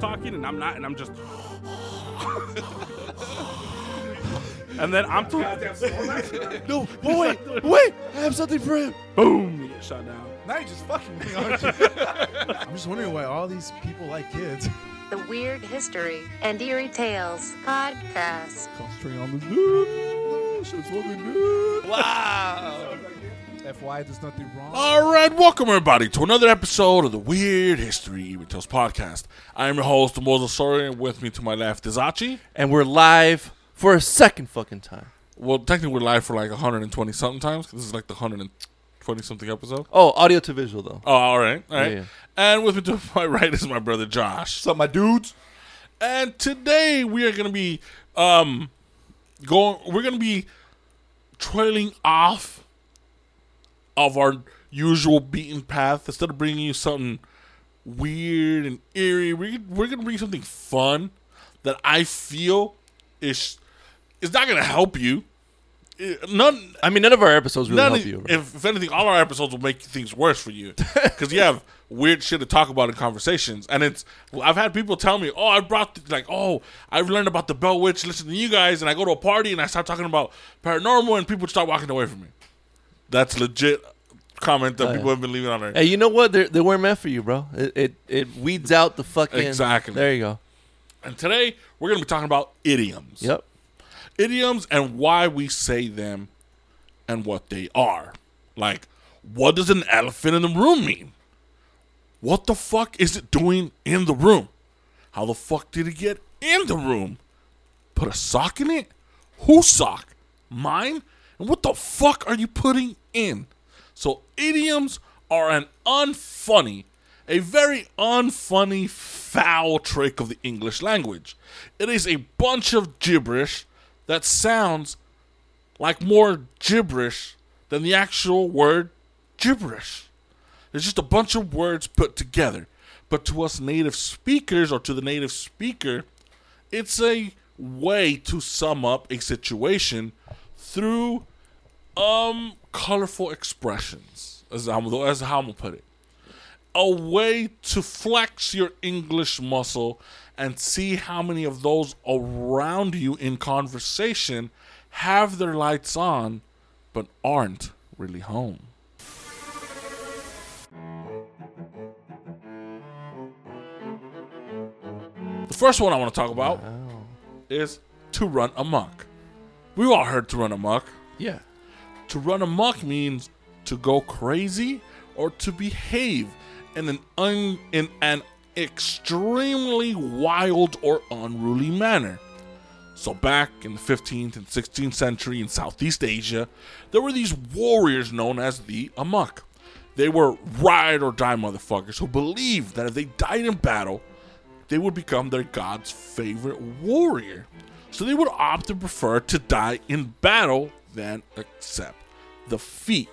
talking and I'm not, and I'm just. and then I'm talking. No, but wait, wait, I have something for him. Boom! You get shot down. Now you're just fucking me, aren't you? I'm just wondering why all these people like kids. The Weird History and Eerie Tales Podcast. Concentrating on this dude. Shit's fucking good. Wow. FY, there's nothing wrong. All right, welcome everybody to another episode of the Weird History Even Tales podcast. I am your host, Moses Sori, and with me to my left is Achi. and we're live for a second fucking time. Well, technically, we're live for like 120 something times. This is like the 120 something episode. Oh, audio to visual though. Oh, all right, all right. Yeah, yeah. And with me to my right is my brother Josh. What's up, my dudes? And today we are gonna be um going. We're gonna be trailing off of our usual beaten path. Instead of bringing you something weird and eerie, we we're gonna bring something fun that I feel is is not gonna help you. It- None. I mean, none of our episodes really help of- you. right? if, if anything, all our episodes will make things worse for you because you have weird shit to talk about in conversations. And it's I've had people tell me, "Oh, I brought th- like, oh, I've learned about the Bell Witch listening to you guys." And I go to a party and I start talking about paranormal, and people start walking away from me. That's legit comment that Oh, people yeah. have been leaving on there. hey, you know what? They're, they weren't meant for you, bro. It, it it weeds out the fucking. Exactly. There you go. And today we're gonna be talking about idioms. Yep. idioms and why we say them and what they are. Like, what does an elephant in the room mean? What the fuck is it doing in the room? How the fuck did it get in the room? Put a sock in it? Whose sock? Mine? And what the fuck are you putting in? So, idioms are an unfunny, a very unfunny, foul trick of the English language. It is a bunch of gibberish that sounds like more gibberish than the actual word gibberish. It's just a bunch of words put together. But to us native speakers or to the native speaker, it's a way to sum up a situation through um colorful expressions. As I'm, as how I'm gonna put it. A way to flex your English muscle and see how many of those around you in conversation have their lights on but aren't really home. The first one I want to talk about is to run amok. We've all heard to run amok. Yeah. To run amok means to go crazy or to behave in an un, in an extremely wild or unruly manner. So back in the 15th and 16th century in Southeast Asia, there were these warriors known as the Amok. They were ride or die motherfuckers who believed that if they died in battle, they would become their god's favorite warrior. So they would opt and prefer to die in battle than accept defeat.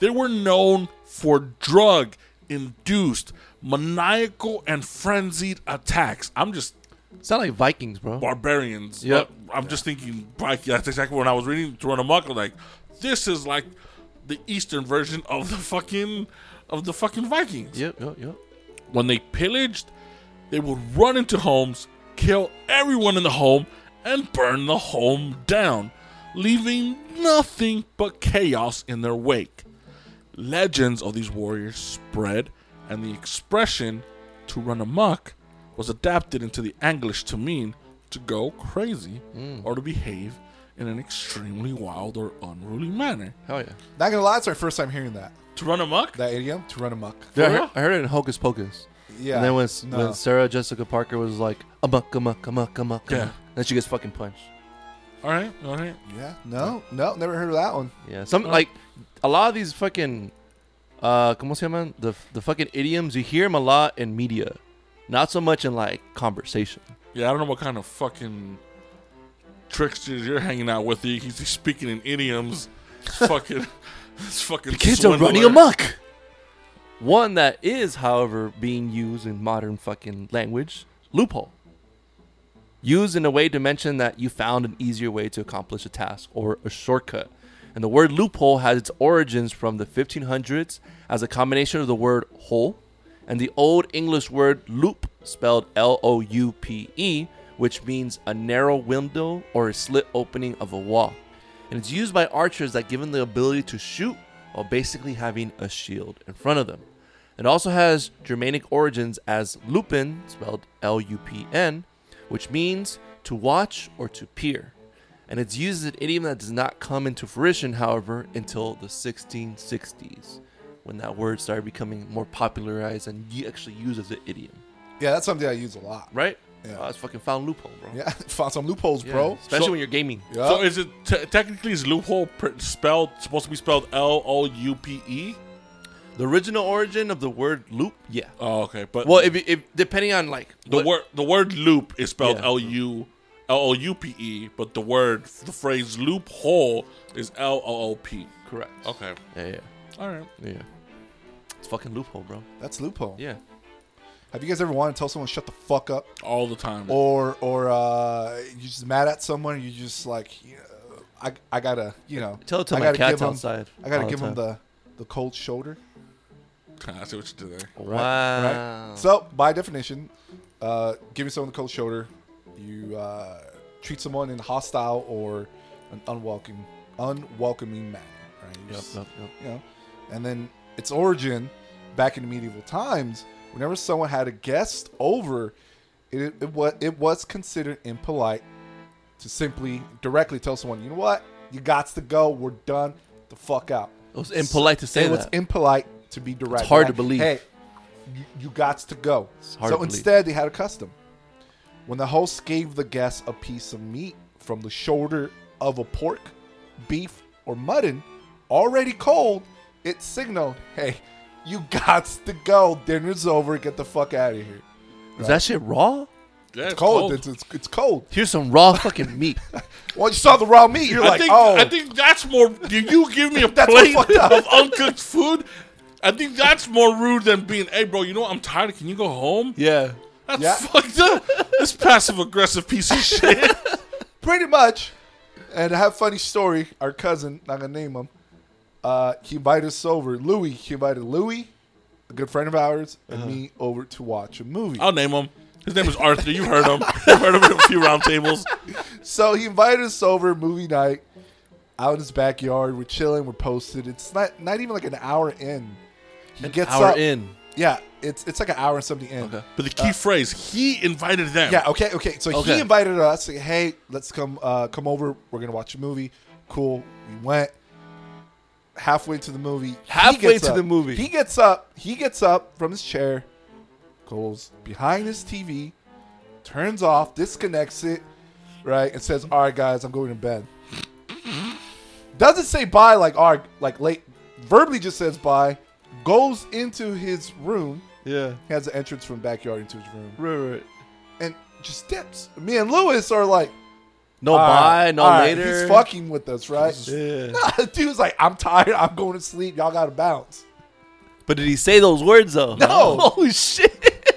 They were known for drug induced, maniacal, and frenzied attacks. I'm just Sound like Vikings, bro. barbarians. Yep. I'm just thinking, like, that's exactly when I was reading to run amok. I'm like, this is like the Eastern version of the fucking of the fucking Vikings Yep. Yep. Yep. when they pillaged, they would run into homes, kill everyone in the home, and burn the home down, leaving nothing but chaos in their wake. Legends of these warriors spread, and the expression to run amok was adapted into the English to mean to go crazy hmm. or to behave in an extremely wild or unruly manner. Hell yeah. Not gonna lie, it's my first time hearing that. To run amok? That idiom, to run amok. Yeah, I, heard, I heard it in Hocus Pocus. Yeah. And then when, no. when Sarah Jessica Parker was like, amok, amok, amok, amok. Yeah. amok," Then she gets fucking punched. All right, all right. Yeah. No, no, never heard of that one. Yeah. Some, Oh. like, a lot of these fucking, uh, ¿cómo se llaman? The, the fucking idioms, you hear them a lot in media. Not so much in, like, conversation. Yeah, I don't know what kind of fucking tricksters you're hanging out with. He- He's speaking in idioms. It's fucking, it's fucking. The kids are running amok. One that is, however, being used in modern fucking language loophole. Used in a way to mention that you found an easier way to accomplish a task or a shortcut. And the word loophole has its origins from the 1500s as a combination of the word hole and the Old English word loop, spelled L O U P E, which means a narrow window or a slit opening of a wall. And it's used by archers that give them the ability to shoot while basically having a shield in front of them. It also has Germanic origins as lupin, spelled L U P N, which means to watch or to peer. And it's used as an idiom that does not come into fruition, however, until the 1660s, when that word started becoming more popularized and you actually used as an idiom. Yeah, that's something I use a lot. Right? Yeah. Oh, it's fucking found loophole, bro. Yeah, found some loopholes, Yeah, bro. Especially So- when you're gaming. Yeah. So is it t- technically is loophole pr- spelled supposed to be spelled L O U P E? The original origin of the word loop, yeah. Oh, okay. But Well, if, if depending on like the what- word the word loop is spelled Yeah. L U L O U P E, but the word the phrase loophole is L O O P. correct. Okay. Yeah, yeah, All right. yeah. It's fucking loophole, bro. That's loophole. Yeah. Have you guys ever wanted to tell someone shut the fuck up, All the time. or or uh, you just mad at someone? You just like, you know, I I gotta, you know, Tell it to I my gotta cats give 'em- outside. I gotta all give the them time. the the cold shoulder. I see what you did there. Wow. So by definition, uh, giving someone the cold shoulder, you uh, treat someone in a hostile or an unwelcome unwelcoming manner, right? You Yep, just- yep, yep. you know, and then its origin back in the medieval times, whenever someone had a guest over, it, it was it was considered impolite to simply directly tell someone, you know what, you got to go, we're done, the fuck out. It was impolite to say it was that. impolite to be direct. hard to believe. Hey, you, you got to go. hard so to believe. instead, they had a custom. When the host gave the guest a piece of meat from the shoulder of a pork, beef, or mutton, already cold, it signaled, "Hey, you got to go. Dinner's over. Get the fuck out of here." Is that shit raw? Yeah, It's cold. It's, it's, it's cold. Here's some raw fucking meat. Well, you saw the raw meat. You're I like, think oh, I think that's more. Do you give me a That's plate of uncooked food? I think that's more rude than being, "Hey, bro, you know what? I'm tired. Can you go home?" Yeah. That's Yeah. fucked up. This passive aggressive piece of shit. pretty much. And I have a funny story. Our cousin, not gonna name him, uh, he invited us over. Louis, he invited Louis, a good friend of ours, and me over to watch a movie. I'll name him. His name is Arthur. You've heard him. You've heard him in a few round tables. So he invited us over movie night, out in his backyard. We're chilling. We're posted. It's not not even like an hour in. He gets Hour up. in. Yeah, it's it's like an hour and something in. Okay. But the key phrase, he invited them. Yeah. Okay. Okay. So Okay. he invited us. Like, hey, let's come uh, come over. We're gonna watch a movie. Cool. We went. Halfway to the movie. Halfway to up. the movie. He gets up. He gets up from his chair, goes behind his TV, turns off, disconnects it, right, and says, "All right, guys, I'm going to bed." Doesn't say bye like our like late. Verbally just says bye. Goes into his room. Yeah. He has an entrance from backyard into his room Right, right. and just steps. Me and Lewis are like, No "All bye, right, no all right, later. He's fucking with us, right? Yeah. Nah, dude's like, I'm tired. I'm going to sleep. Y'all got to bounce. But did he say those words though? No. Holy shit.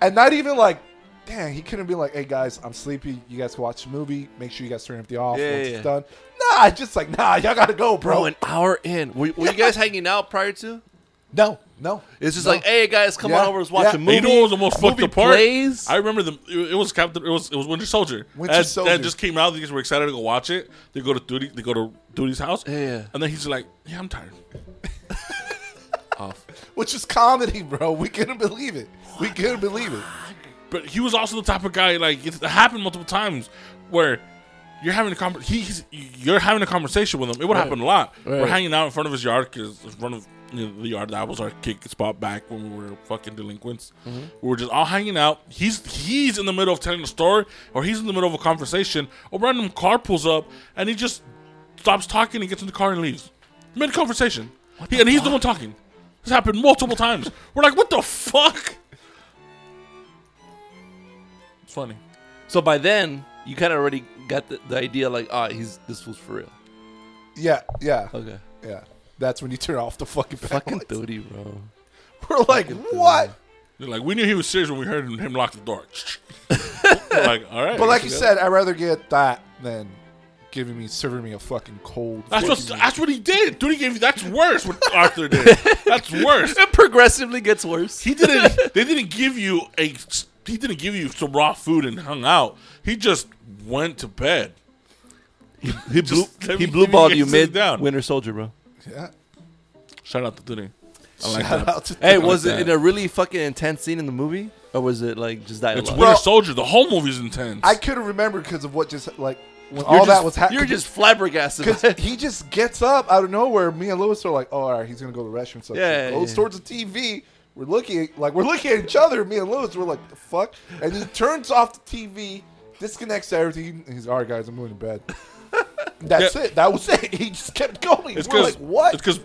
And not even like, damn, he couldn't be like, hey guys, I'm sleepy. You guys can watch the movie. Make sure you guys turn everything off Yeah, once yeah. it's done. Nah, just like, nah, y'all got to go, bro. Bro, an hour in. Were, were you guys hanging out prior to? No, no. It's just No. like, hey guys, come Yeah, on over, let's watch yeah. a And movie. you know what was the most fucked movie up part? plays. I remember the it, it was Captain. It was it was Winter Soldier. Winter and, Soldier. And just came out. These guys were excited to go watch it. They go to Duty. They go to Duty's house. Yeah, yeah. And then he's like, "Yeah, I'm tired." Off. Which is comedy, bro. We couldn't believe it. We couldn't believe it. But he was also the type of guy like it happened multiple times where you're having a con- he's you're having a conversation with him. It would happen a lot. We're hanging out in front of his yard because in front of you know, the yard that was our kick spot back when we were fucking delinquents. We were just all hanging out. He's he's in the middle of telling a story, or he's in the middle of a conversation. A random car pulls up and he just stops talking and gets in the car and leaves mid conversation. He, and he's the one talking. This happened multiple times. We're like, what the fuck? It's funny. So by then, you kind of already got the, the idea, like, ah, he's this was for real. Yeah, yeah, Okay. yeah. That's when you turn off the fucking Fucking lights. duty, bro. We're like, what? They're like, we knew he was serious when we heard him, him lock the door. Like, all right. But like I you guess said, I'd rather get that than giving me, serving me a fucking cold. That's what fucking- that's what he did. Dude, he gave you. That's worse. What Arthur did. That's worse. It progressively gets worse. He didn't. They didn't give you a. He didn't give you some raw food and hung out. He just went to bed. He blew, Just let he me- blue let me balled get you sit mid down. Winter Soldier, bro. Yeah. Shout out to Today. I like Shout that. out to Hey, like was that. it in a really fucking intense scene in the movie, or was it like just that? It's Bro- Winter Soldier. The whole movie's intense. I couldn't remember because of what just like when all just- that was happening. You're just flabbergasted. because he just gets up out of nowhere. Me and Lewis are like, "Oh, all right, he's gonna go to the restroom." So Yeah, he goes yeah. towards the TV. We're looking at, like we're looking at each other. Me and Lewis, we're like, "The fuck!" And he turns off the TV, disconnects everything. And he's all right, guys. I'm going to bed. That's Yeah. it. That was it. He just kept going. it's we're because like, "What?" It's because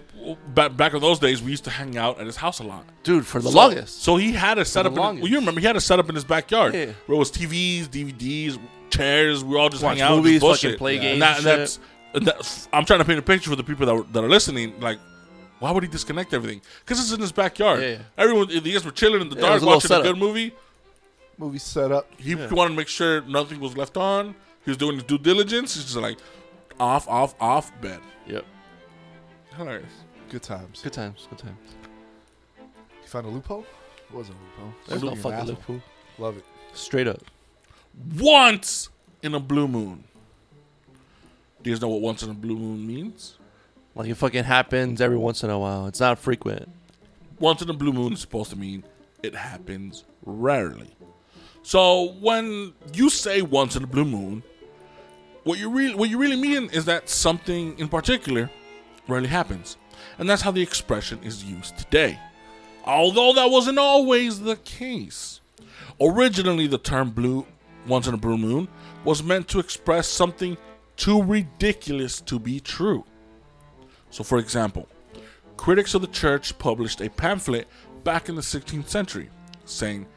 back back in those days we used to hang out at his house a lot. dude, for the So- longest. So he had a setup. In, well, you remember he had a setup in his backyard Yeah. where it was TVs, DVDs, chairs. We all just Watch hang out, movies, fucking play And games that- and and that's, and that's- I'm trying to paint a picture for the people that are, that are listening. Like, why would he disconnect everything? Because it's in his backyard. Yeah, yeah. Everyone, the guys were chilling in the Yeah, dark was a watching a good movie. Movie set up. He wanted to make sure nothing was left on. He was doing his due diligence. He's just like off, off, off, bed. Yep. Hilarious. Good times. Good times. Good times. You found a loophole? It wasn't a loophole. There's You're no an fucking asshole. Liverpool. Love it. Straight up. Once in a blue moon. Do you guys know what once in a blue moon means? Like it fucking happens every once in a while. It's not frequent. once in a blue moon is supposed to mean it happens rarely. So when you say once in a blue moon, what you really what you really mean is that something in particular rarely happens. And that's how the expression is used today. Although that wasn't always the case. Originally the term blue once in a blue moon was meant to express something too ridiculous to be true. So for example, critics of the church published a pamphlet back in the 16th century saying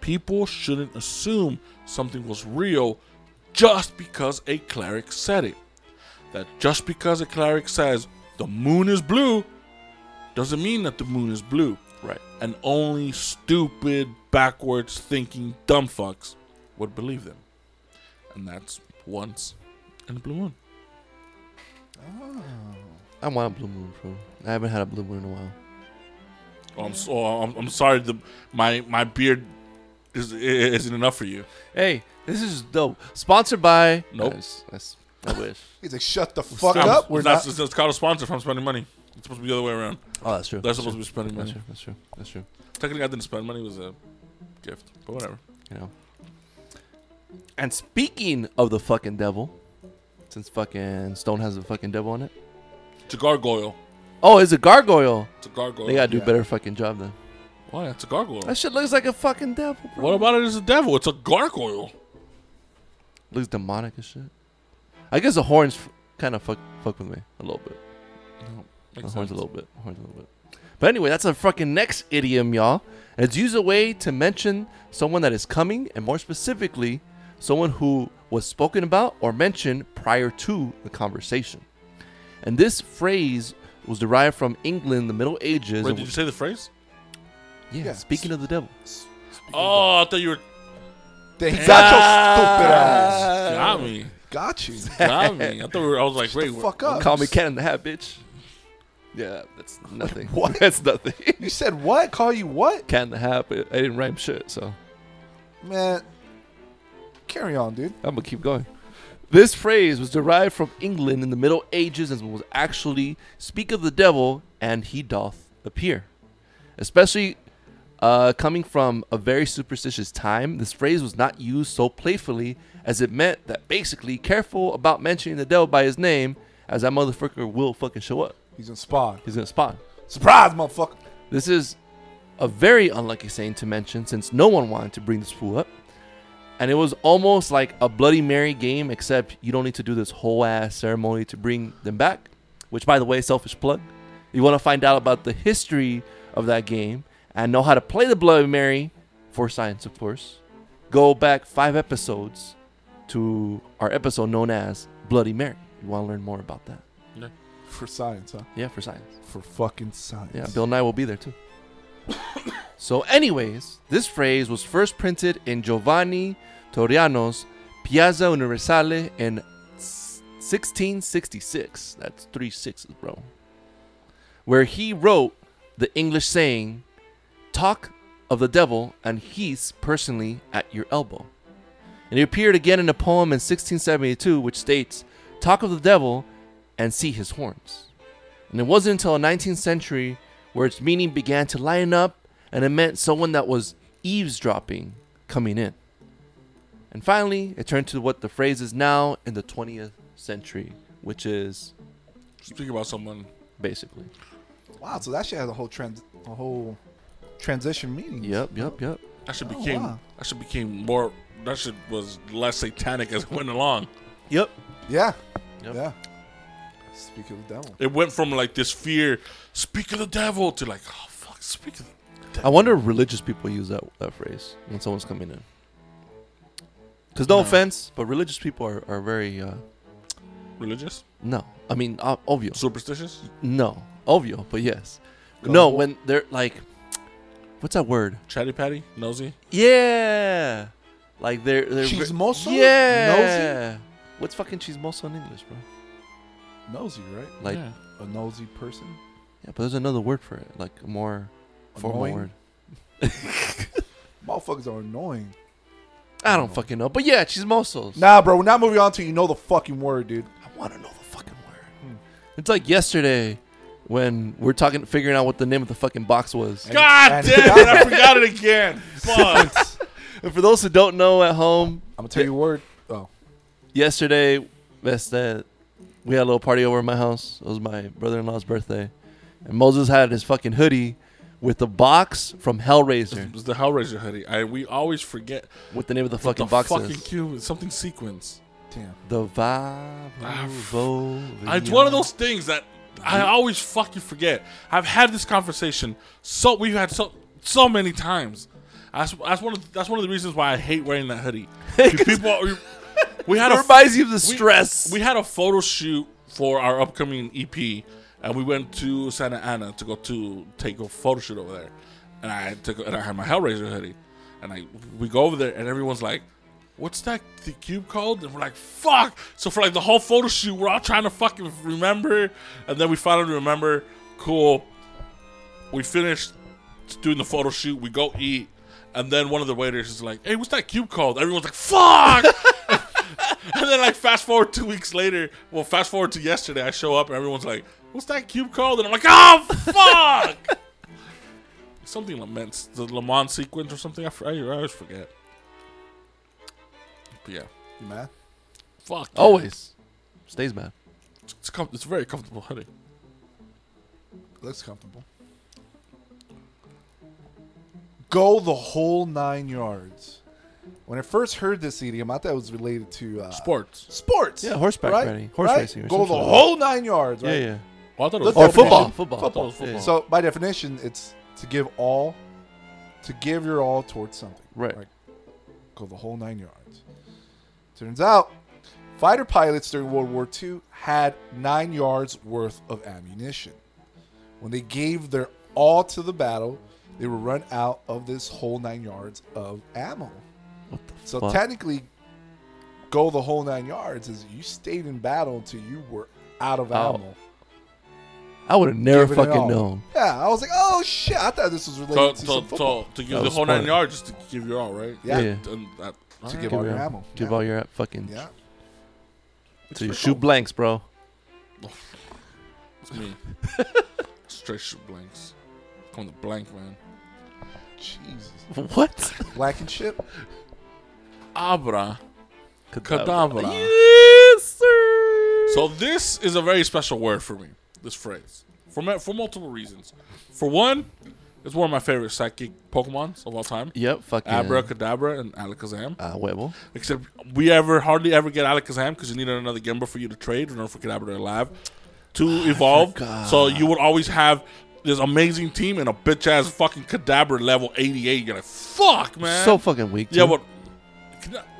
people shouldn't assume something was real just because a cleric said it. That just because a cleric says the moon is blue doesn't mean that the moon is blue. Right. And only stupid, backwards thinking dumb fucks would believe them. And that's once in a blue moon. Oh. I want a blue moon, bro. I haven't had a blue moon in a while. Oh, I'm so I'm, I'm sorry. The my my beard is isn't enough for you. Hey, this is dope. Sponsored by. Nope. Nice, nice. I wish. He's like, "Shut the fuck I'm- up." We're it's, not. not, it's called a sponsor if I'm spending money. It's supposed to be the other way around. Oh, that's true. They're supposed to be spending That's money. true. That's true. That's true. Technically, I didn't spend money. It was a gift, but whatever. You know. And speaking of the fucking devil, since fucking Stone has a fucking devil on it. It's a gargoyle. Oh, it's a gargoyle. It's a gargoyle. They gotta do Yeah. a better fucking job then. Why? It's a gargoyle. That shit looks like a fucking devil, bro. What about it as a devil? It's a gargoyle. Looks demonic as shit. I guess the horns f- kind of fuck fuck with me a little bit. The horns sense. a little bit. Horns a little bit. But anyway, that's our fucking next idiom, y'all. And it's used a way to mention someone that is coming, and more specifically, someone who was spoken about or mentioned prior to the conversation. And this phrase was derived from England the Middle Ages. Wait, did you say the phrase? yeah, Yeah. speaking of the devil. Oh, I thought you were. They got your stupid ass. Got me. Got you. Got me. I thought we were, I was like, wait. Fuck up. Call me cat in the hat, bitch. Yeah, that's nothing. What? That's nothing. You said what? Call you what? cat in the hat, but I didn't rhyme shit, so. Man, carry on, dude. I'm gonna keep going. This phrase was derived from England in the Middle Ages and was actually speak of the devil and he doth appear. Especially uh, coming from a very superstitious time, this phrase was not used so playfully as it meant that basically careful about mentioning the devil by his name, as that motherfucker will fucking show up. He's in spawn. He's gonna spawn. Surprise, motherfucker. This is a very unlucky saying to mention since no one wanted to bring this fool up. And it was almost like a Bloody Mary game, except you don't need to do this whole ass ceremony to bring them back. Which, by the way, selfish plug. You want to find out about the history of that game and know how to play the Bloody Mary for science, of course. Go back five episodes to our episode known as Bloody Mary. You want to learn more about that? Yeah. For science, huh? Yeah, for science. For fucking science. Yeah, Bill Nye will be there too. so, anyways, this phrase was first printed in Giovanni Torriano's Piazza Universale in 1666. That's three sixes, bro. Where he wrote the English saying, Talk of the devil, and he's personally at your elbow. And it appeared again in a poem in 1672, which states, Talk of the devil and see his horns. And it wasn't until the 19th century where its meaning began to line up and it meant someone that was eavesdropping coming in. And finally, it turned to what the phrase is now in the 20th century, which is Speaking about someone. basically. Wow, so that shit has a whole trend, a whole transition meaning. Yep, yep, yep. That should Oh, became. wow. That should became more. That should was less satanic as it went along. Yep. Yeah. Yep. Yeah. Speak of the devil. It went from like this fear, speak of the devil, to like, oh fuck, speak of the I wonder if religious people use that, that phrase when someone's coming in. Because no, No. offense, but religious people are, are very, uh, religious, no. I mean, uh, obvio. superstitious. No. Obvio, but yes. No, when they're like, what's that word? Chatty patty, nosy. Yeah. Like they're they're ve- Chismoso? Yeah. What's fucking chismoso in English, bro? Nosy, right? Like Yeah. A nosy person. yeah, but there's another word for it, like a more formal Annoying? word. Motherfuckers are annoying. I don't fucking know, but yeah, chismosos. Nah, bro, we're not moving on to you know the fucking word, dude. I want to know the fucking word. It's like yesterday when we're talking, figuring out what the name of the fucking box was. God and- damn it! I forgot it again. Fuck. And for those who don't know at home, I'm gonna tell you a word. Oh, yesterday, este, we had a little party over at my house. It was my brother-in-law's birthday, and Moses had his fucking hoodie with the box from Hellraiser It was the Hellraiser hoodie. I we always forget with the name of the what fucking the box fucking is. cube. Something sequence. damn. The Vavo. Ah, It's one of those things that I always fucking forget. I've had this conversation so we've had so so many times. That's, that's one of that's one of the reasons why I hate wearing that hoodie. People, we, we had It a reminds you of the we- stress. We had a photo shoot for our upcoming EP, and we went to Santa Ana to go to take a photo shoot over there. And I took and I had my Hellraiser hoodie, and I we go over there, and everyone's like, "What's that the cube called?" And we're like, "Fuck!" So for like the whole photo shoot, we're all trying to fucking remember, and then we finally remember. Cool. We finished doing the photo shoot. We go eat. And then one of the waiters is like, "Hey, what's that cube called?" Everyone's like, "Fuck!" and then like fast forward two weeks later, well, fast forward to yesterday, I show up and everyone's like, "What's that cube called?" And I'm like, "Oh fuck!" something laments the Le Mans sequence or something. I, I always forget. But yeah, You mad? fuck. yeah. Always stays mad. it's com- it's a very comfortable hoodie. Looks comfortable. Go the whole nine yards. When I first heard this idiom, I thought it was related to uh, Sports. Sports. Yeah, horseback right? riding, horse Right? racing or Go the something like that. whole nine yards, right? Yeah, yeah. Well, I thought it Let's was Or definition. football, football, Football, football. Yeah. So by definition, it's to give all, to give your all towards something. Right. Like, go the whole nine yards. Turns out, fighter pilots during World War II had nine yards worth of ammunition. When they gave their all to the battle, they were run out of this whole nine yards of ammo. What the So fuck? technically, go the whole nine yards is you stayed in battle until you were out of Out. ammo. I would have never fucking known. Yeah, I was like, oh shit, I thought this was So, related to so, some football. so to give That the was whole nine yards, just to give your all, right? Yeah. Yeah. And that, to give Give all your your- ammo. Give yeah. all your fucking. Yeah. So you shoot cool. blanks, bro. It's me. Straight shoot blanks. I'm the blank man. Jesus. What? Black and shit. Abra. Cadabra. Yes, sir. So this is a very special word for me. This phrase, for for multiple reasons. For one, it's one of my favorite psychic Pokemons of all time. Yep. Fucking. Abracadabra and Alakazam. Ah, huevo. Except we ever hardly ever get Alakazam because you need another Gameboy for you to trade in order for Kadabra to alive to evolve. So you would always have this amazing team and a bitch ass fucking Kadabra level 88. You're like, fuck, man. So fucking weak. yeah, but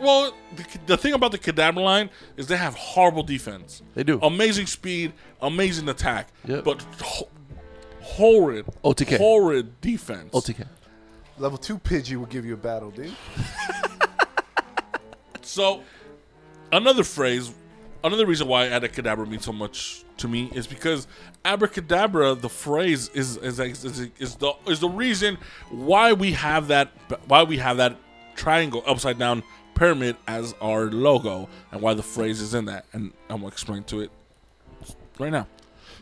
well, the, the thing about the Kadabra line is they have horrible defense. They do. Amazing speed, amazing attack, Yep. but horrid, OTK. horrid defense. OTK. Level two Pidgey will give you a battle, dude. So, another phrase another reason why abracadabra means so much to me is because abracadabra, the phrase, is is is, is, is the is the reason why we have that why we have that triangle upside down pyramid as our logo and why the phrase is in that. And I'm gonna explain to it right now.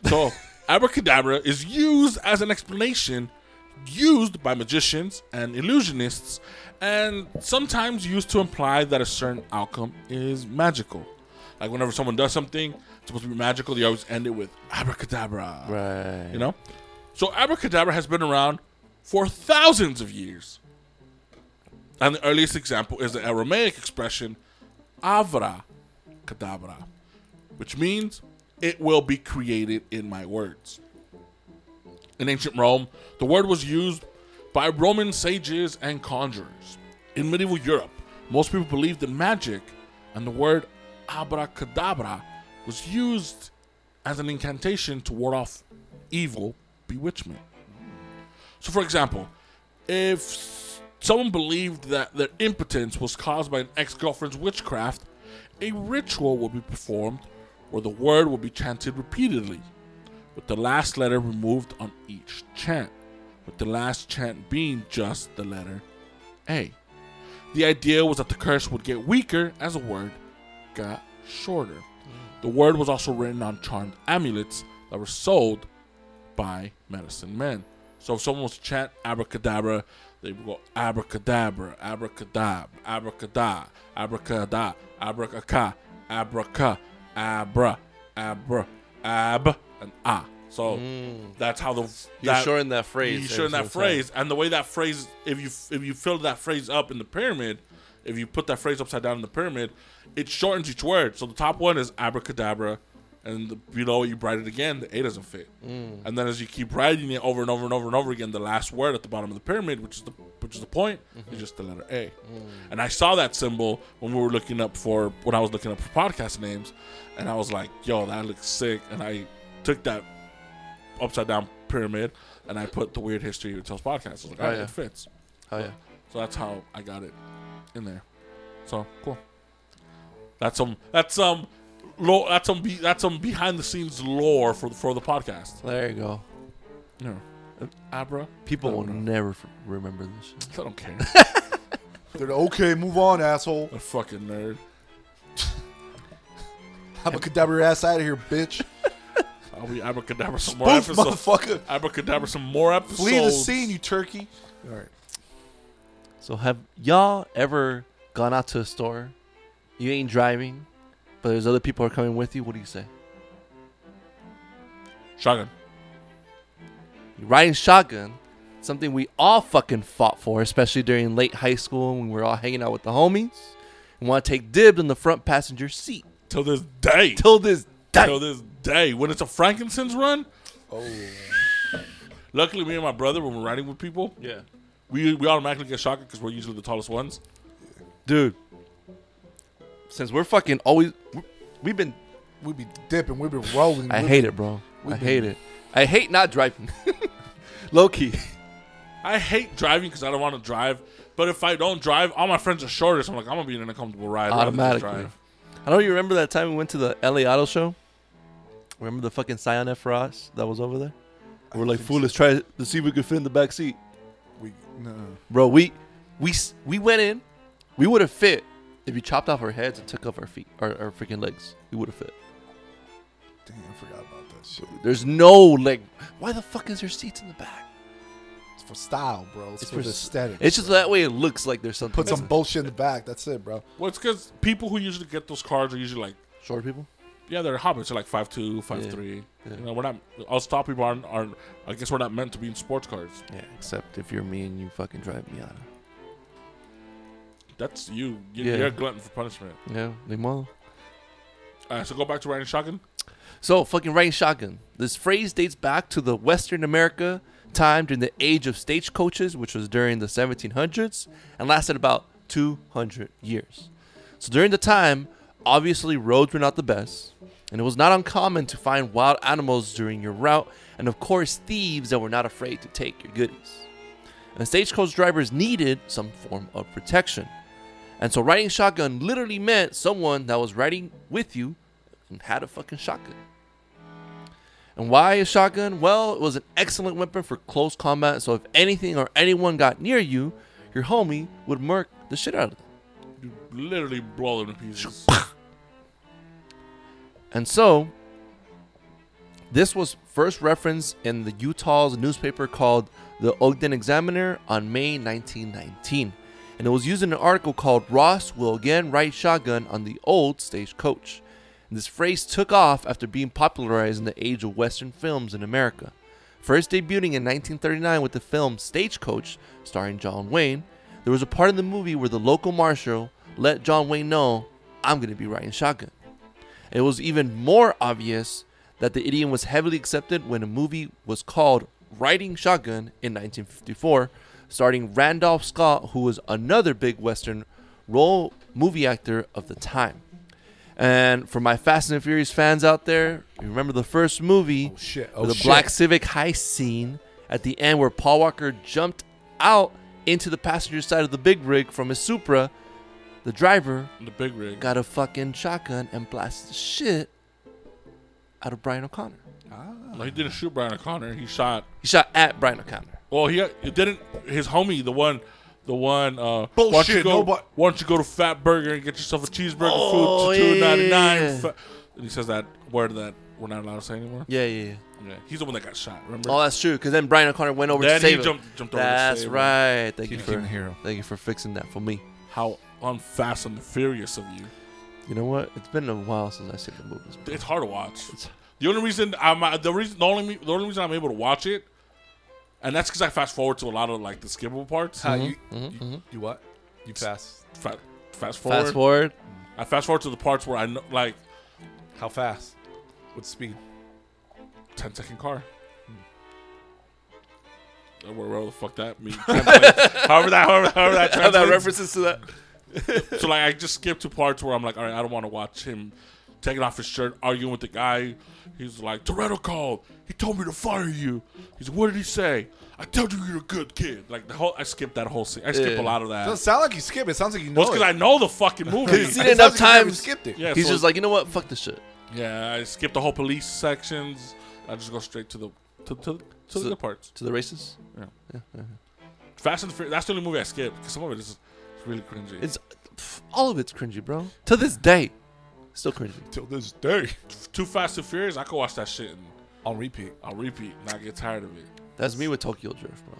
So abracadabra is used as an explanation used by magicians and illusionists and sometimes used to imply that a certain outcome is magical. Like whenever someone does something it's supposed to be magical, they always end it with abracadabra. Right. You know? So abracadabra has been around for thousands of years. And the earliest example is the Aramaic expression avra cadabra, which means it will be created in my words. In ancient Rome, the word was used by Roman sages and conjurers. In medieval Europe, most people believed in magic, and the word abracadabra was used as an incantation to ward off evil bewitchment. So, for example, if someone believed that their impotence was caused by an ex girlfriend's witchcraft, a ritual would be performed where the word would be chanted repeatedly, with the last letter removed on each chant, with the last chant being just the letter A. The idea was that the curse would get weaker as the word got shorter. The word was also written on charmed amulets that were sold by medicine men. So if someone was to chant abracadabra, they would go abracadabra, abracadabra, abracadabra, abracadabra, abracaca, abraca, abra, abra, ab, and ah. So that's how the you're that, shorten that phrase. you shorten that single time. phrase, and the way that phrase, if you if you fill that phrase up in the pyramid, if you put that phrase upside down in the pyramid, it shortens each word. So the top one is abracadabra, and the, below you write it again, the A doesn't fit. Mm. And then as you keep writing it over and over and over and over again, the last word at the bottom of the pyramid, which is the which is the point, Mm-hmm. is just the letter A. Mm. And I saw that symbol when we were looking up for when I was looking up for podcast names, and I was like, "Yo, that looks sick." And I took that upside down pyramid and I put the weird history of Tales podcast. I was like, Oh, "All right, yeah. it fits." Oh yeah. So that's how I got it in there. So cool. That's some. That's some. Lo- that's some. Be- that's some behind the scenes lore for for the podcast. There you go. Yeah. Uh, Abra. People will know. never f- remember this. I don't care. They're okay, move on, asshole. a fucking nerd. Abracadabra your ass out of here, bitch. I'll be abracadabra some more Boof, episodes. motherfucker. Abracadabra some more episodes. Flee the scene, you turkey. All right. So have y'all ever gone out to a store? You ain't driving, but there's other people are coming with you. What do you say? Shotgun. You're riding shotgun, something we all fucking fought for, especially during late high school when we were all hanging out with the homies and want to take dibs in the front passenger seat. Till this day. Till this day. Till this day. When it's a Frankincense run, Oh. luckily me and my brother, when we're riding with people, Yeah. we we automatically get shotgun because we're usually the tallest ones. Dude. Since we're fucking always. We've been. We be dipping. We be rolling. I hate it, bro. I we've hate it. I hate not driving. Low key. I hate driving because I don't want to drive. But if I don't drive, all my friends are shorter, so I'm like, I'm gonna be in an uncomfortable ride. rather than just Automatically. drive. I don't you remember that time we went to the LA Auto Show? Remember the fucking Scion FR-S that was over there? We're like, fool, let's try to see if we can fit in the back seat. We, no. Bro, we we s- we went in. We would have fit if you chopped off our heads and took off our feet, our, our freaking legs. We would have fit. Damn, I forgot about that shit. There's no leg. Why the fuck is there seats in the back? It's for style, bro. It's, It's for for the s- aesthetic. It's just that way it looks like there's something. Put some bullshit in the back. That's it, bro. Well, it's because people who usually get those cars are usually like, short people. yeah, they're hobbits. They're like five two, five three. Yeah. You know, we're not. Us tall people aren't, aren't. I guess we're not meant to be in sports cars. Yeah, except if you're me and you fucking drive Miata. That's you. you Yeah. You're a glutton for punishment. Yeah, ni modo. All right, so go back to riding shotgun. So, fucking riding shotgun. This phrase dates back to the Western America time during the age of stagecoaches, which was during the 1700s and lasted about 200 years. So, during the time, obviously roads were not the best, and it was not uncommon to find wild animals during your route, and of course, thieves that were not afraid to take your goodies. And stagecoach drivers needed some form of protection. And so riding shotgun literally meant someone that was riding with you and had a fucking shotgun. And why a shotgun? Well, it was an excellent weapon for close combat. So if anything or anyone got near you, your homie would murk the shit out of them. You literally blow them to pieces. And so, this was first referenced in the Utah's newspaper called the Ogden Examiner on May 1919. And it was used in an article called Ross Will Again Ride Shotgun on the Old Stagecoach. And this phrase took off after being popularized in the age of Western films in America. First debuting in 1939 with the film Stagecoach, starring John Wayne, there was a part in the movie where the local marshal let John Wayne know, I'm going to be riding shotgun. It was even more obvious that the idiom was heavily accepted when a movie was called Riding Shotgun in 1954, starring Randolph Scott, who was another big Western role movie actor of the time. And for my Fast and Furious fans out there, you remember the first movie Oh shit! Oh with the shit. black Civic heist scene at the end where Paul Walker jumped out into the passenger side of the big rig from his Supra. The driver the big rig. got a fucking shotgun and blasted the shit out of Brian O'Conner. Ah. No, he didn't shoot Brian O'Conner. He shot. He shot at Brian O'Conner. Well, he it didn't. His homie, the one, the one. Uh, Bullshit, Why don't you go? nobody- Why don't you go to Fat Burger and get yourself a cheeseburger Oh, food to two ninety nine? yeah. And he says that word that we're not allowed to say anymore. Yeah, yeah, yeah. Yeah, he's the one that got shot. Remember? Oh, that's true. Because then Brian O'Conner went over then to he save him. jumped, jumped over. to That's save him. right. Thank you for a hero. thank you for fixing that for me. How unfast and furious of you. You know what? It's been a while since I've seen the movies. It's hard to watch. The only reason I'm the reason the only the only reason I'm able to watch it, and that's because I fast forward to a lot of like the skippable parts. How you, mhm, you, mhm. you what? You fast? Fa- fast forward. Fast forward. I fast forward to the parts where I know like How fast? What speed? 10 second car. Or Whatever the fuck that means. However that, however, however that How that translates. references to that. So like, I just skip to parts where I'm like, all right, I don't want to watch him taking off his shirt, arguing with the guy. He's like, Toretto called. He told me to fire you. He's like, what did he say? I told you you're a good kid. Like the whole, I skipped that whole scene. I skip Yeah. a lot of that. Doesn't sound like you skip. It sounds like you know Well, it's it. because I know the fucking movie. He's seen It it enough sounds like you times. Skipped it. yeah, He's so- just like, you know what? Fuck this shit. yeah. I skipped the whole police sections. I just go straight to the to, to, to So- the good parts. To the races. Yeah. Fast and Furious. That's the only movie I skipped because some of it is really cringy. It's pff, all of it's cringy, bro. To this day, still cringy. Till this day. Too Fast and Furious. I could watch that shit and On repeat. I'll repeat and I get tired of it. That's me with Tokyo Drift, bro.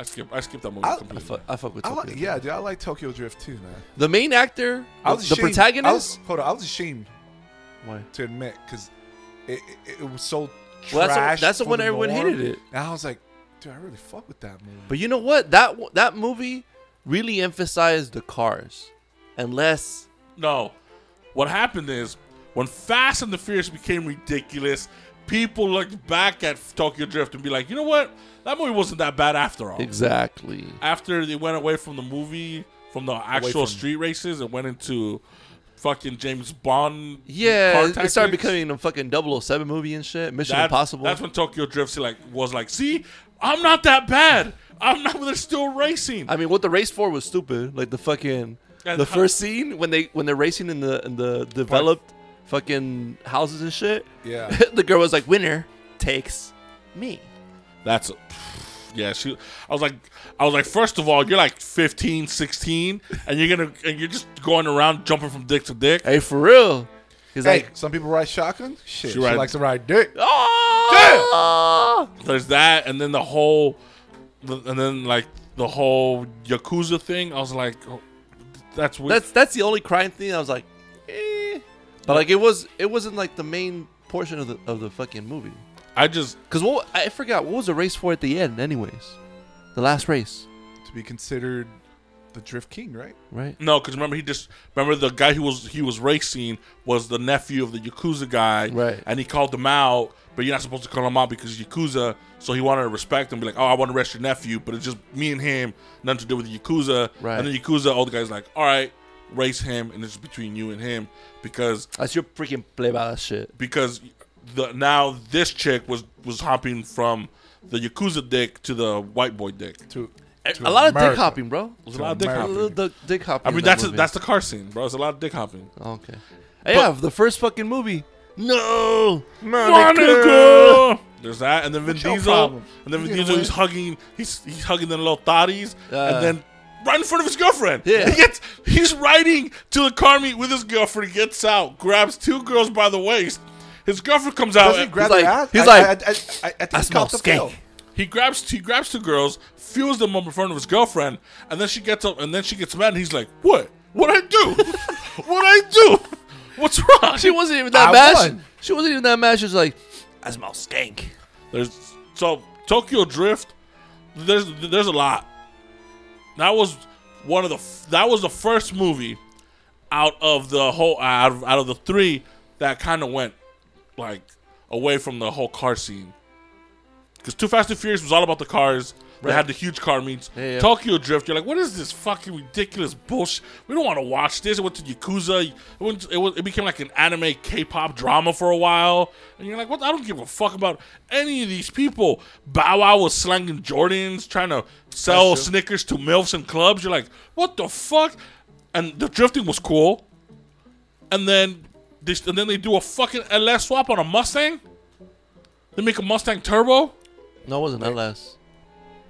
I skip. I skipped that movie I- I I completely. fuck, I fuck with I Tokyo. like, Drift. yeah, dude, I like Tokyo Drift too, man. The main actor, I the, was the ashamed- protagonist. I was, hold on, I was ashamed Why? to admit because it, it, it was so Well, that's trash the, that's the for one the everyone norm. hated it. And I was like, dude, I really fuck with that movie. But you know what? That w- that movie really emphasized the cars, and less. no, what happened is when Fast and the Furious became ridiculous, people looked back at Tokyo Drift and be like, you know what? That movie wasn't that bad after all. Exactly. After they went away from the movie, from the actual from- street races, and went into fucking James Bond. Yeah, car it started becoming a fucking 007 movie and shit. Mission That- Impossible. That's when Tokyo Drift like was like, see, I'm not that bad. I'm not. They're still racing. I mean, what the race for was stupid. Like the fucking And the how- first scene when they when they're racing in the in the developed fucking houses and shit. Yeah. the girl was like, "Winner takes me." That's yeah. She. I was like, I was like, first of all, you're like 15, 16, and you're gonna and you're just going around jumping from dick to dick. Hey, for real. He's Hey, like, some people ride shotgun. Shit, She she, ride- likes to ride dick. "Oh, There's that, and then the whole, and then like the whole yakuza thing. I was like, oh, that's weird. that's that's the only crying thing." I was like, eh. but like it was it wasn't like the main portion of the of the fucking movie. I just Cause what I forgot what was the race for at the end, anyways. The last race, To be considered the drift king, right? right? no, because remember he just remember the guy who was he was racing was the nephew of the yakuza guy, Right. And he called him out, but you're not supposed to call him out because yakuza. So he wanted to respect him, be like, "Oh, I want to arrest your nephew," but it's just me and him, nothing to do with the yakuza. Right. And the yakuza, all the guys like, "All right, race him," and it's between you and him because That's your freaking play by that shit. because the now this chick was was hopping from the yakuza dick to the white boy dick. To, A to lot of dick America. hopping, bro. There's a lot of dick America. A hopping. little dick, dick hopping. I in mean, that that's a, movie. that's the car scene, bro. It's a lot of dick hopping. okay. yeah, the first fucking movie. No, Monica. There's that, and then Vin What's your Diesel, problem? and then Vin Diesel, he's hugging, he's he's hugging the little thotties, Uh. and then right in front of his girlfriend. Yeah. he gets, he's riding to the car meet with his girlfriend. He gets out, grabs two girls by the waist. His girlfriend comes out. Does he and- grab like- their ass? he's I- like, I, I, I, I, I think I he smell caught the skank. feel. He grabs he grabs two girls, fuels them up in front of his girlfriend, and then she gets up and then she gets mad and he's like, What? What I do? what I do? What's wrong? She wasn't even that I mad. won. She, she wasn't even that mad. She was like, I smell skank. There's so Tokyo Drift. There's there's a lot. That was one of the that was the first movie out of the whole out of, out of the three that kind of went like away from the whole car scene. Because Too Fast and Furious was all about the cars. They had the huge car meets. Yeah, yeah. Tokyo Drift, you're like, what is this fucking ridiculous bullshit? We don't want to watch this. It went to Yakuza. It, went it, was, it became like an anime K-pop drama for a while. And you're like, what? I don't give a fuck about any of these people. Bow Wow was slanging Jordans, trying to sell. Snickers to MILFs and clubs. You're like, what the fuck? And the drifting was cool. And then they, and then they do a fucking LS swap on a Mustang. They make a Mustang Turbo. No, it wasn't LS.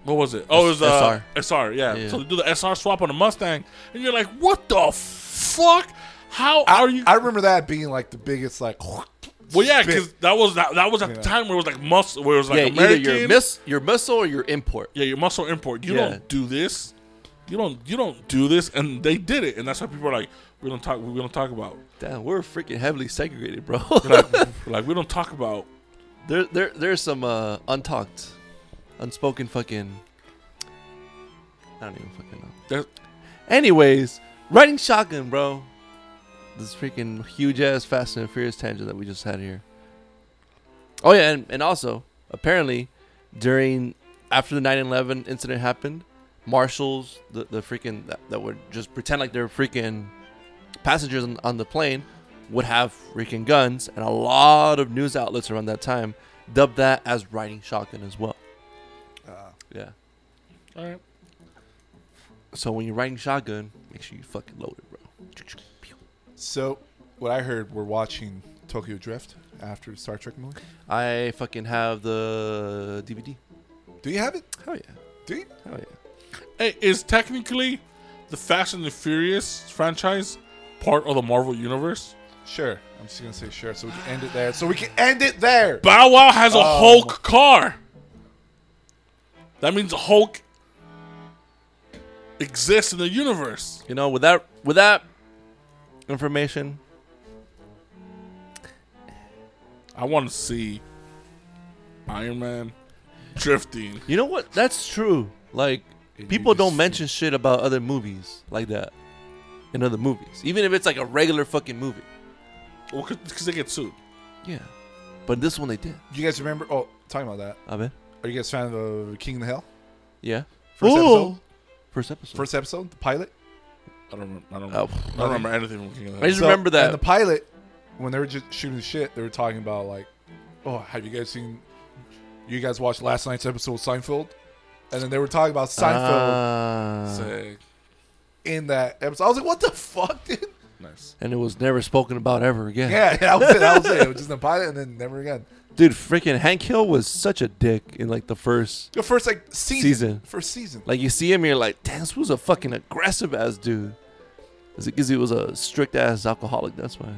What was it? Oh, it was uh, SR. SR. Yeah. Yeah. So they do the SR swap on a Mustang, and you're like, what the fuck? How I, are you? I remember that being like the biggest, like. well, yeah, because that was that, that was at the time where it was like muscle, where it was like yeah, American. either your miss, your muscle or your import. yeah, your muscle import. You Yeah. don't do this. You don't. You don't do this, and they did it, and that's why people are like, we don't talk. We don't talk about. Damn, we're freaking heavily segregated, bro. Like, like we don't talk about. There, there, there's some uh, untalked, unspoken fucking. I don't even fucking know. There, Anyways, riding shotgun, bro. This freaking huge ass Fast and Furious tangent that we just had here. Oh yeah, and, and also apparently during after the 9/11 incident happened, marshals the the freaking that, that would just pretend like they're freaking passengers on, on the plane would have freaking guns, and a lot of news outlets around that time dubbed that as riding shotgun as well. Uh, Yeah. all right. So when you're riding shotgun, make sure you fucking load it, bro. so, what I heard, we're watching Tokyo Drift after Star Trek movie. I fucking have the DVD. Do you have it? Hell yeah. Do you? Hell yeah. Hey, is technically the Fast and the Furious franchise part of the Marvel universe? Sure. I'm just gonna say sure, so we can end it there. So we can end it there. Bow Wow has a Um, Hulk car. That means Hulk exists in the universe. You know, with that with that information, I want to see Iron Man drifting. you know what? That's true. Like And people don't just- mention shit about other movies like that in other movies, even if it's like a regular fucking movie. Well, because they get sued. Yeah. But this one they did. You guys remember? Oh, talking about that. I bet. Are you guys fan of King of the Hill? Yeah. First Ooh. episode. First episode. First episode, the pilot. I don't. I don't. Oh. I don't remember anything from King of the Hill. I Hill. just remember that. And the pilot, when they were just shooting the shit, they were talking about like, oh, have you guys seen? You guys watched last night's episode of Seinfeld? And then they were talking about Seinfeld Ah. Sick. in that episode. I was like, what the fuck, dude? Nice. and it was never spoken about ever again. Yeah, that was it. That was it. It was just the pilot, and then never again. Dude, freaking Hank Hill was such a dick in like the first The first like season, Season. first season. Like you see him, you're like, damn, this was a fucking aggressive ass dude. Is it because he was a strict ass alcoholic? That's why.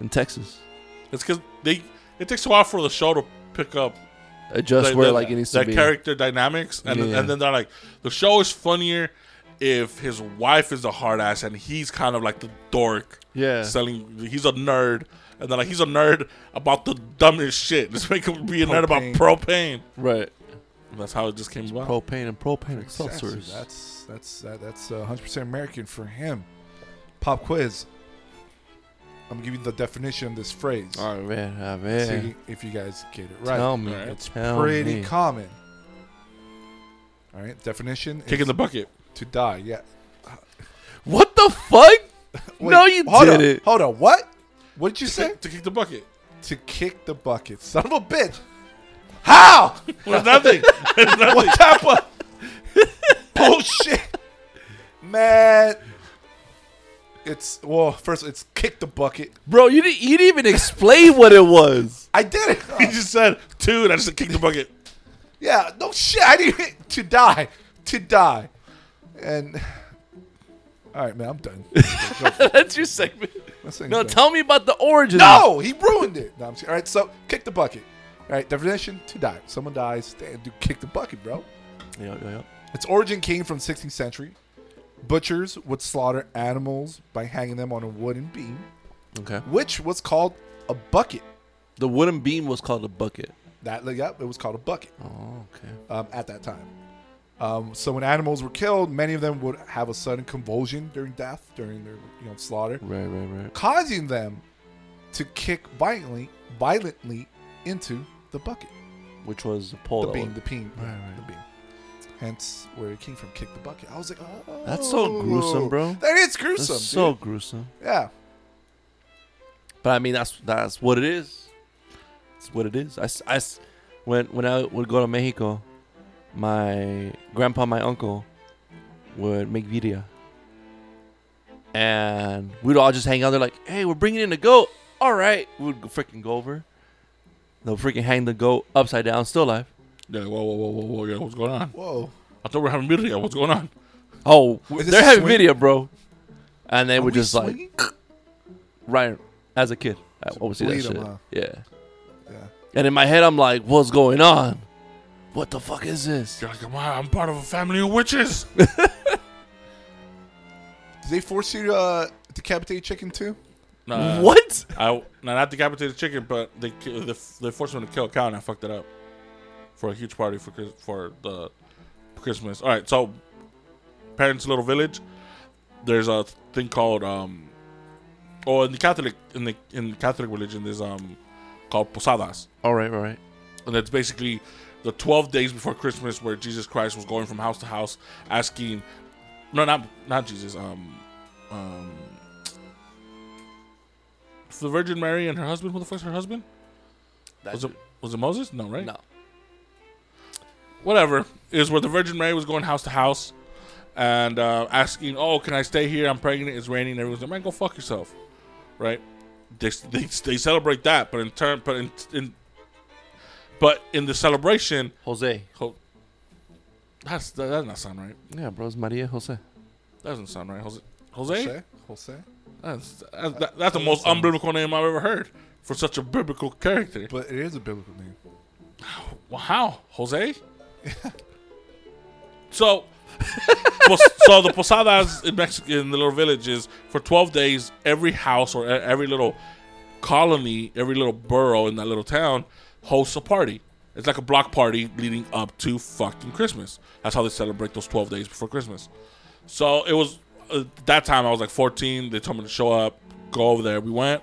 In Texas, It's because they. It takes a while for the show to pick up adjust the- where the- like it needs that to be. That character dynamics, and Yeah. and then they're like, the show is funnier if his wife is a hard ass and he's kind of like the dork Yeah. selling. He's a nerd, and then like he's a nerd about the dumbest shit. Just make him be a nerd about Propane. propane. Right. And that's how it just came about. Propane and propane Exactly. accessories. That's that's that, that's uh, 100% American for him. Pop quiz. I'm gonna give you the definition of this phrase. All right, man. All right. See if you guys get it right. Tell me. Alright. It's Tell pretty me. common. All right, definition Kick in the bucket. To die. Yeah. What the fuck? Wait, no, you hold did on, it. Hold on. What? What did you say? to kick the bucket. to kick the bucket. Son of a bitch. How? Well, nothing. It's nothing. what type of bullshit? Man. It's well, first it's kick the bucket. Bro, you didn't, you didn't even explain what it was. I did it. He just said two, and I just said kick the bucket. yeah, no shit. I didn't to die, to die, and all right, man, I'm done. That's your segment. No, done. tell me about the origins. No, he ruined it. No, I'm serious. All right, so kick the bucket. All right, definition to die. Someone dies, they do kick the bucket, bro. Yeah, yeah, yeah. Its origin came from 16th century. Butchers would slaughter animals by hanging them on a wooden beam, Okay. which was called a bucket. The wooden beam was called a bucket. That yep, it was called a bucket Oh, okay. um, at that time. Um, so when animals were killed, many of them would have a sudden convulsion during death, during their you know slaughter, Right, right, right. causing them to kick violently, violently into the bucket, Which was the pole. the beam, was- the beam, Right, right. the beam. Hence where it came from, kick the bucket. I was like, oh, That's so gruesome, bro. That is That's gruesome. so dude. gruesome. yeah. But I mean, that's that's what it is. It's what it is. I, I when when I would go to Mexico, my grandpa, my uncle, would make video, and we'd all just hang out there like, "Hey, we're bringing in a goat." All right, we'd freaking go over. They'll freaking hang the goat upside down, still alive. Yeah, whoa, whoa, whoa, whoa, whoa, yeah, what's going on? Whoa. I thought we were having video. What's going on? Oh, they're having swing? video, bro. And they Are would we just like right as a kid. I always see that bleed shit. 'em, huh? Yeah. Yeah. And in my head, I'm like, what's going on? What the fuck is this? You're like, am I, I'm part of a family of witches. Did they force you to uh, decapitate chicken too? Nah, what? I no, not decapitated chicken, but they they, they forced me to kill a cow, and I fucked it up for a huge party for for the Christmas. All right, so parents' little village. There's a thing called um, oh, in the Catholic in the in the Catholic religion, there's um called posadas, All right, all right. and it's basically the 12 days before Christmas where Jesus Christ was going from house to house asking, no, not not Jesus, um, um. The Virgin Mary and her husband. Who the fuck's her husband? That's Was it was it Moses? No, right? no. Whatever. Is where the Virgin Mary was going house to house and uh, asking, "Oh, can I stay here? I'm pregnant. It's raining." Everyone's like, "Man, go fuck yourself," right? They, they, they celebrate that, but in turn, but in, in but in the celebration, Jose. ho- that's that does not sound right. Yeah, bro, it's Maria Jose. That doesn't sound right. Jose, Jose, Jose? Jose? That's, that's, that, that's the most unbiblical name I've ever heard for such a biblical character. But it is a biblical name. Well, how? Jose? so, pos- so the posadas in Mexico, in the little villages, for 12 days, every house or e- every little colony, every little borough in that little town hosts a party. It's like a block party leading up to fucking Christmas. That's how they celebrate those 12 days before Christmas. So it was, uh, that time I was like 14. They told me to show up, go over there. We went.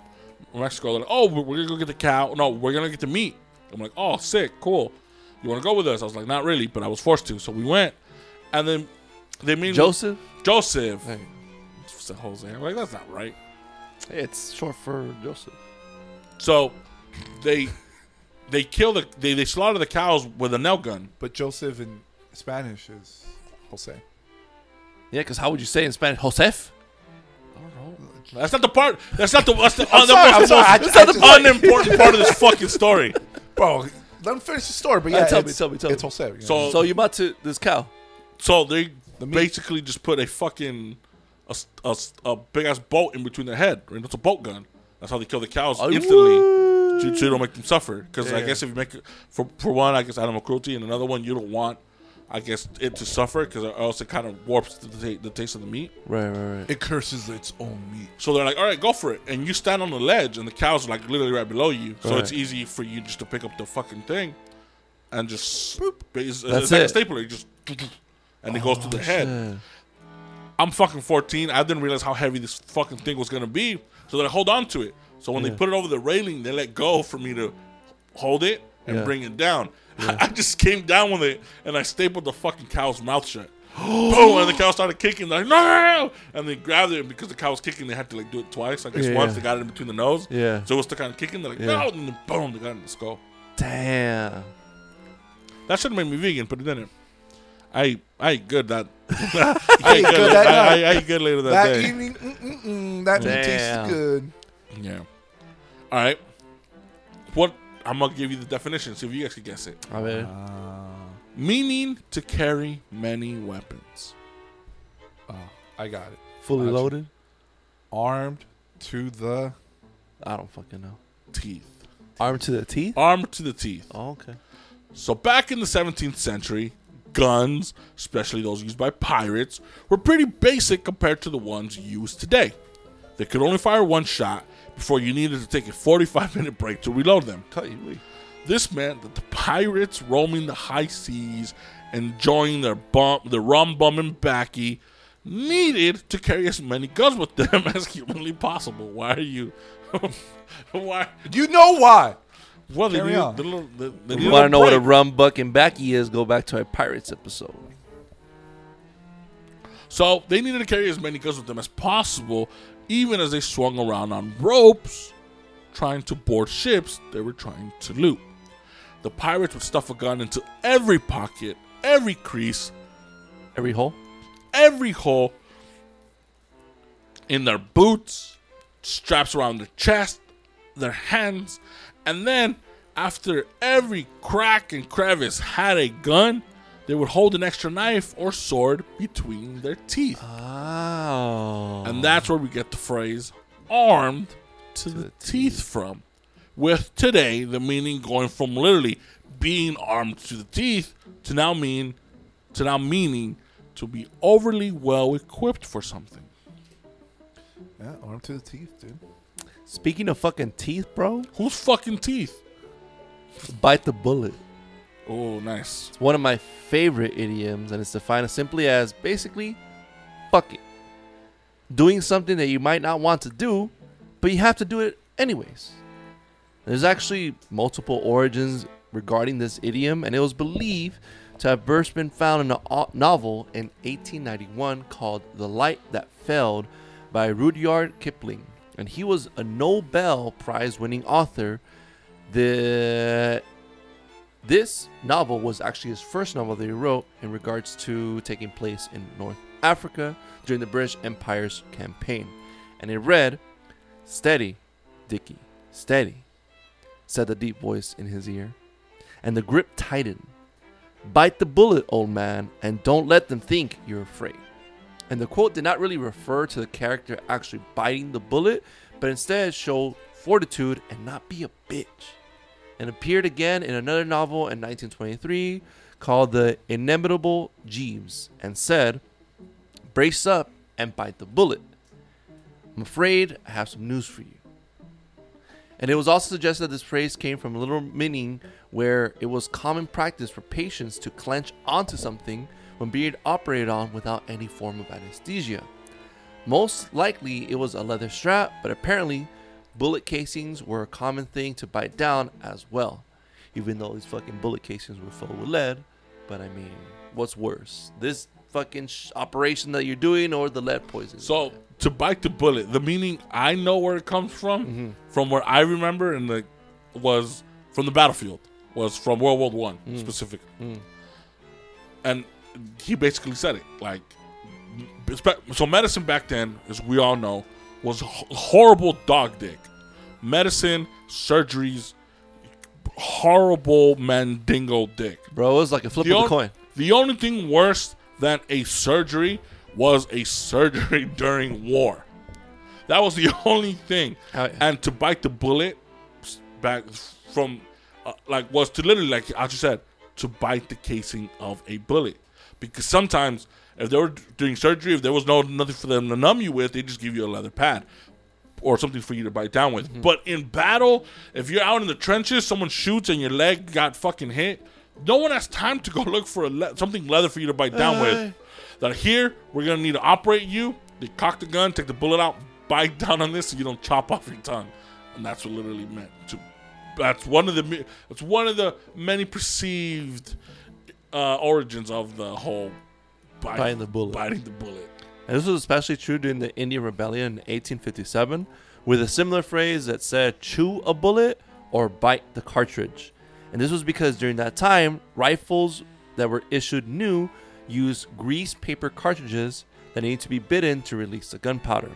Mexico, they're like, oh, we're, gonna go get the cow. No, we're gonna get the meat. I'm like, oh, sick, cool. You want to go with us? I was like, not really, but I was forced to. So we went, and then they mean Joseph? Joseph. Hey. Said Jose. I'm like, that's not right. It's short for Joseph. So they they kill the they, they slaughter the cows with a nail gun. But Joseph in Spanish is Jose. Yeah, because how would you say in Spanish? Joseph? That's not the part. That's not the. That's the, I'm uh, the sorry, most- I'm sorry. That's I not the just- unimportant part of this fucking story. Bro, let him finish the story. But Uh, yeah, tell me, tell me, tell me. It's Jose. you know. So- So you about to this cow? So they The basically just put a fucking a, s- a s- a big ass bolt in between their head. Right? It's a bolt gun. That's how they kill the cows instantly. So so you don't make them suffer. Because I guess if you make it for for one, I guess animal cruelty, and another one, you don't want, I guess, it to suffer because else it kind of warps the, ta- the taste of the meat. Right, right, right. it curses its own meat. So they're like, all right, go for it. And you stand on the ledge, and the cows are like literally right below you. So Right. it's easy for you just to pick up the fucking thing and just boop. It's, That's it's like a it. stapler. You just and it goes to the oh, head. Shit. I'm fucking 14. I didn't realize how heavy this fucking thing was gonna be. So then I hold on to it. So when Yeah. they put it over the railing, they let go for me to hold it and Yeah. bring it down. I just came down with it and I stapled the fucking cow's mouth shut. Boom! And the cow started kicking. Like, no! And they grabbed it and because the cow was kicking. They had to like do it twice. I guess Yeah. once they got it in between the nose. Yeah. So it was still kind of kicking. They're like, Yeah. no! And then boom! They got it in the skull. Damn. That should have made me vegan, but it didn't. I I ate good that. I ate good that I, I. I ate good later that, That day. evening, mm-mm-mm, that tasted good. Yeah. All right. What I'm gonna give you the definition. See if you guys can guess it. I mean, uh, Meaning to carry many weapons. Oh, I got it. fully Gotcha. loaded. Armed to the. I don't fucking know. Teeth. Armed to the teeth. Armed to the teeth. Oh, okay. So back in the 17th century, guns, especially those used by pirates, were pretty basic compared to the ones used today. They could only fire one shot before you needed to take a 45 minute break to reload them. This meant that the pirates roaming the high seas, enjoying their bum, their rum bum and backy, needed to carry as many guns with them as humanly possible. Why are you? why? You know why? Well, they Carry needed, on. the little, the, they If needed you want to know what a rum buck and backy is? Go back to our pirates episode. So they needed to carry as many guns with them as possible, even as they swung around on ropes, trying to board ships they were trying to loot. The pirates would stuff a gun into every pocket, every crease, Every hole. every hole in their boots, straps around their chest, their hands, and then after every crack and crevice had a gun, they would hold an extra knife or sword between their teeth. Oh. And that's where we get the phrase armed to the teeth from. With today, the meaning going from literally being armed to the teeth to now mean to now meaning to be overly well equipped for something. Yeah, armed to the teeth, dude. Speaking of fucking teeth, bro, Whose fucking teeth? bite the bullet. Oh, nice. It's one of my favorite idioms, and it's defined simply as basically, fuck it. Doing something that you might not want to do, but you have to do it anyways. There's actually multiple origins regarding this idiom, and it was believed to have first been found in a novel in 1891 called The Light That Failed by Rudyard Kipling. And he was a Nobel Prize winning author. The this novel was actually his first novel that he wrote in regards to taking place in North Africa during the British Empire's campaign. And it read, Steady, Dickie, steady, said the deep voice in his ear. And the grip tightened. Bite the bullet, old man, and don't let them think you're afraid. And the quote did not really refer to the character actually biting the bullet, but instead showed fortitude and not be a bitch and appeared again in another novel in 1923 called The Inimitable Jeeves and said, Brace up and bite the bullet. I'm afraid I have some news for you. And it was also suggested that this phrase came from a little meaning where it was common practice for patients to clench onto something when being operated on without any form of anesthesia. Most likely it was a leather strap, but apparently bullet casings were a common thing to bite down as well. Even though these fucking bullet casings were filled with lead, but I mean, what's worse? This fucking sh- operation that you're doing or the lead poisoning? So to bite the bullet, the meaning I know where it comes from, Mm-hmm. from where I remember, and the was from the battlefield, was from World War One Mm. specifically, and he basically said it like, so medicine back then, as we all know, was horrible dog dick, medicine, surgeries, horrible mandingo dick. Bro, it was like a flip The, of on- the coin. the only thing worse than a surgery was a surgery during war. That was the only thing. And to bite the bullet back from, uh, like, was to literally, like I just said, to bite the casing of a bullet. Because sometimes, if they were doing surgery, if there was no nothing for them to numb you with, they just give you a leather pad or something for you to bite down with. Mm-hmm. But in battle, if you're out in the trenches, someone shoots and your leg got fucking hit, no one has time to go look for a le- something leather for you to bite down with. That here we're gonna need to operate you. They cock the gun, take the bullet out, bite down on this, so you don't chop off your tongue, and that's what literally meant to. That's one of the that's one of the many perceived uh, origins of the whole bite, Biting the bullet. Biting the bullet. And this was especially true during the Indian Rebellion in 1857, with a similar phrase that said chew a bullet or bite the cartridge. And this was because during that time, rifles that were issued new used grease paper cartridges that needed to be bitten to release the gunpowder.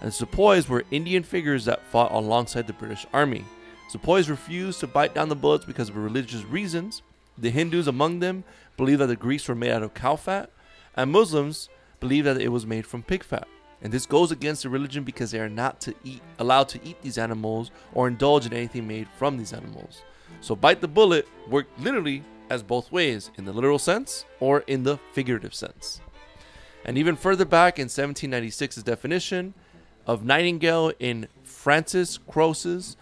And sepoys were Indian figures that fought alongside the British Army. Sepoys refused to bite down the bullets because of religious reasons. The Hindus among them believed that the grease were made out of cow fat, and Muslims believe that it was made from pig fat. And this goes against the religion because they are not to eat allowed to eat these animals or indulge in anything made from these animals. So bite the bullet worked literally as both ways, in the literal sense or in the figurative sense. And even further back in 1796's definition of nightingale in Francis Grose's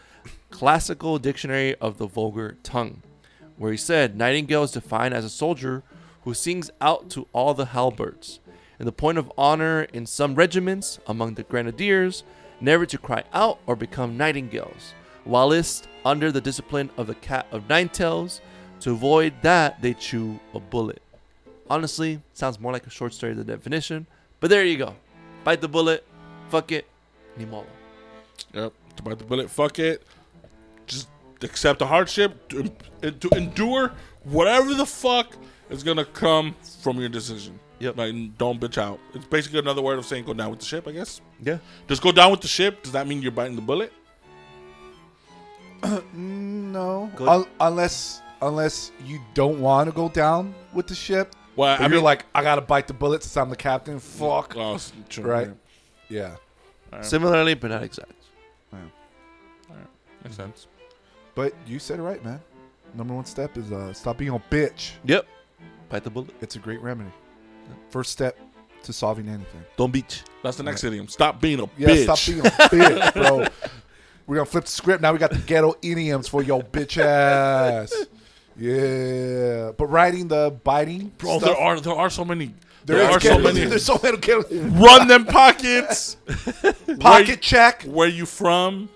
Classical Dictionary of the Vulgar Tongue, where he said nightingale is defined as a soldier who sings out to all the halberds. And the point of honor in some regiments among the grenadiers, never to cry out or become nightingales, whilst under the discipline of the cat of nine tails, to avoid that they chew a bullet. Honestly, sounds more like a short story than definition, but there you go. Bite the bullet, fuck it, ni modo. Yep. To bite the bullet, fuck it. Just accept the hardship, to, to endure whatever the fuck is gonna come from your decision. Yep. Like, don't bitch out. It's basically another word of saying go down with the ship, I guess. Yeah. Just go down with the ship. Does that mean you're biting the bullet? No, Un- unless unless you don't want to go down with the ship. Well, But I you're mean, like, I gotta bite the bullet since I'm the captain. Fuck. Oh, true, Right. yeah. Yeah, Similarly, but not exact. Yeah. Makes sense. but you said it right, man. Number one step is uh, stop being a bitch. Yep. Bite the bullet. It's a great remedy. First step to solving anything. Don't beat. That's the next idiom. Stop being a Yeah, bitch. stop being a bitch, bro. We're gonna flip the script. Now we got the ghetto idioms for your bitch ass. Yeah, but writing the biting, Bro, stuff, there are there are so many. there There, is are so many. There's so many ghetto- Run them pockets. Pocket you- check. Where you from?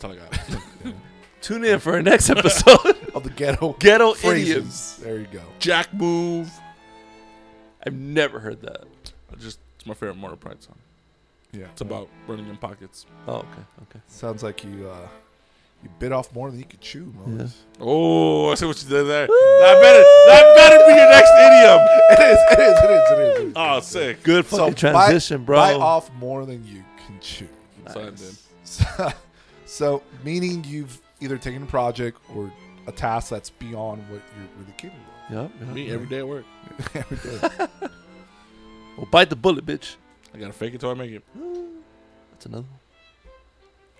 That's all I got. Tune in for our next episode. of the ghetto Ghetto phrases. idioms. There you go. Jack move. I've never heard that. I just it's my favorite Mortal Pride song. Yeah, It's about running in pockets. Oh, okay, okay. sounds like you uh, you bit off more than you could chew. Moses. Oh, I see what you did there. That better that better be your next idiom. It is. It is. It is. It is. It is. Oh, sick. Good So fucking bite- transition, bro. Bite off more than you can chew. That's what I did. So, so meaning you've either taking a project or a task that's beyond what you're really capable Yep. yep, Me yep. every day at work. Every day. Well, bite the bullet, bitch. I gotta fake it till I make it. That's another one.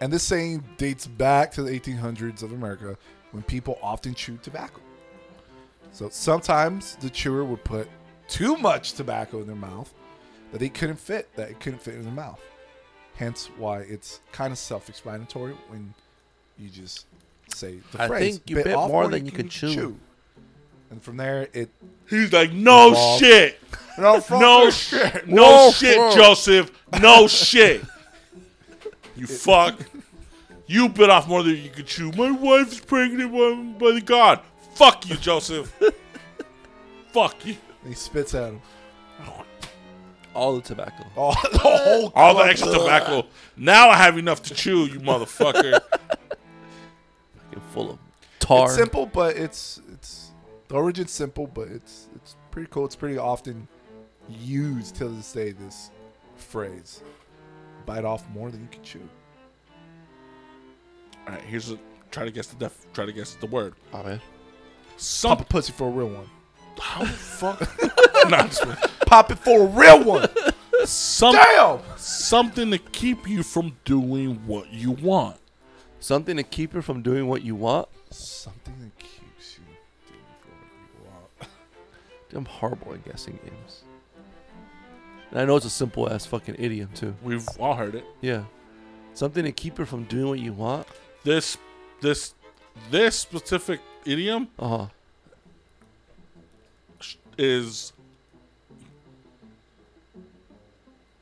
And this saying dates back to the 1800s of America when people often chewed tobacco. So sometimes the chewer would put too much tobacco in their mouth that they couldn't fit, that it couldn't fit in their mouth. Hence why it's kind of self explanatory when you just say the I phrase. think you bit off more than you could chew." And from there, it. He's like, no Evolved. shit. No, No shit. No Whoa, shit, whoa. Joseph. No shit. You fuck. You bit off more than you could chew. My wife's pregnant by, by the God. Fuck you, Joseph. fuck you. he spits at him. All the tobacco. Oh, the whole All the extra tobacco. Now I have enough to chew, you motherfucker. Fucking full of tar. It's simple, but it's it's the origin's simple, but it's it's pretty cool. It's pretty often used till this day. This phrase, "Bite off more than you can chew." All right, here's a try to guess the def. Try to guess the word. Oh, man. Some Pop a pussy for a real one. how the fuck? nah, just wait. Pop it for a real one. Some, Damn. something to keep you from doing what you want. Something to keep you from doing what you want. Something that keeps you doing what you want. Dude, I'm horrible at guessing games. And I know it's a simple ass fucking idiom too. We've all heard it. Yeah. Something to keep you from doing what you want. This, this, this specific idiom Uh huh. is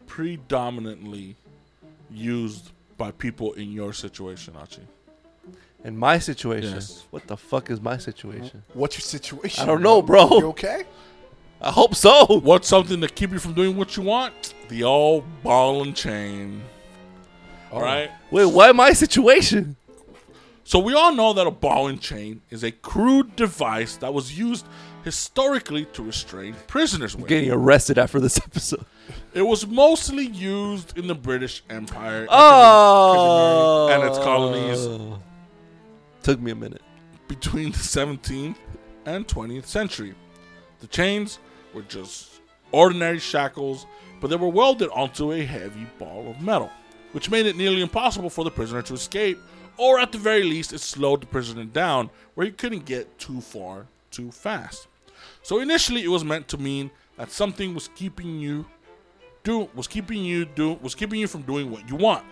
predominantly used by people in your situation, Archie. In my situation, Yes. what the fuck is my situation? Uh-huh. What's your situation? I don't know, bro. You okay? I hope so. What's something to keep you from doing what you want? The old ball and chain. Oh. Right? Wait, why my situation? So we all know that a ball and chain is a crude device that was used historically to restrain prisoners with. Getting arrested after this episode. It was mostly used in the British Empire Oh, and its colonies Took me a minute. between the 17th and 20th century. The chains were just ordinary shackles, but they were welded onto a heavy ball of metal, which made it nearly impossible for the prisoner to escape, or at the very least, it slowed the prisoner down where he couldn't get too far too fast. So initially, it was meant to mean that something was keeping you do was keeping you do was keeping you from doing what you want.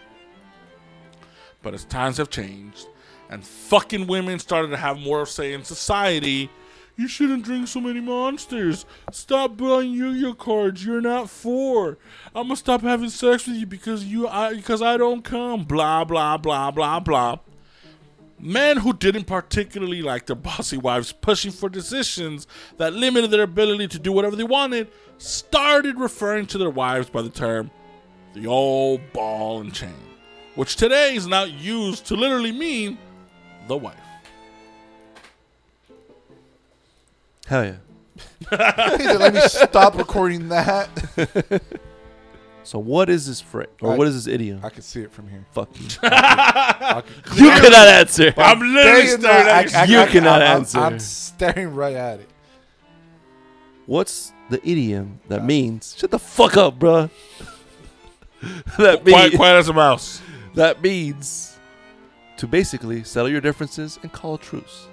But as times have changed and fucking women started to have more say in society, you shouldn't drink so many monsters. Stop buying Yu-Gi-Oh cards. You're not four. I'm gonna stop having sex with you because you I because I don't come. Blah blah blah blah blah. Men who didn't particularly like their bossy wives pushing for decisions that limited their ability to do whatever they wanted started referring to their wives by the term the old ball and chain, which today is now used to literally mean the wife. Hell yeah. Let me stop recording that. So what is this phrase, or I- what is this idiom? I can see it from here. Fuck you. I can You cannot answer. I'm literally Staring staring at- at you. I- You cannot I'm- I'm- answer. I'm staring right at it. What's the idiom that means? Shut the fuck up, bruh. that Quiet, means quiet as a mouse. that means to basically settle your differences and call a truce.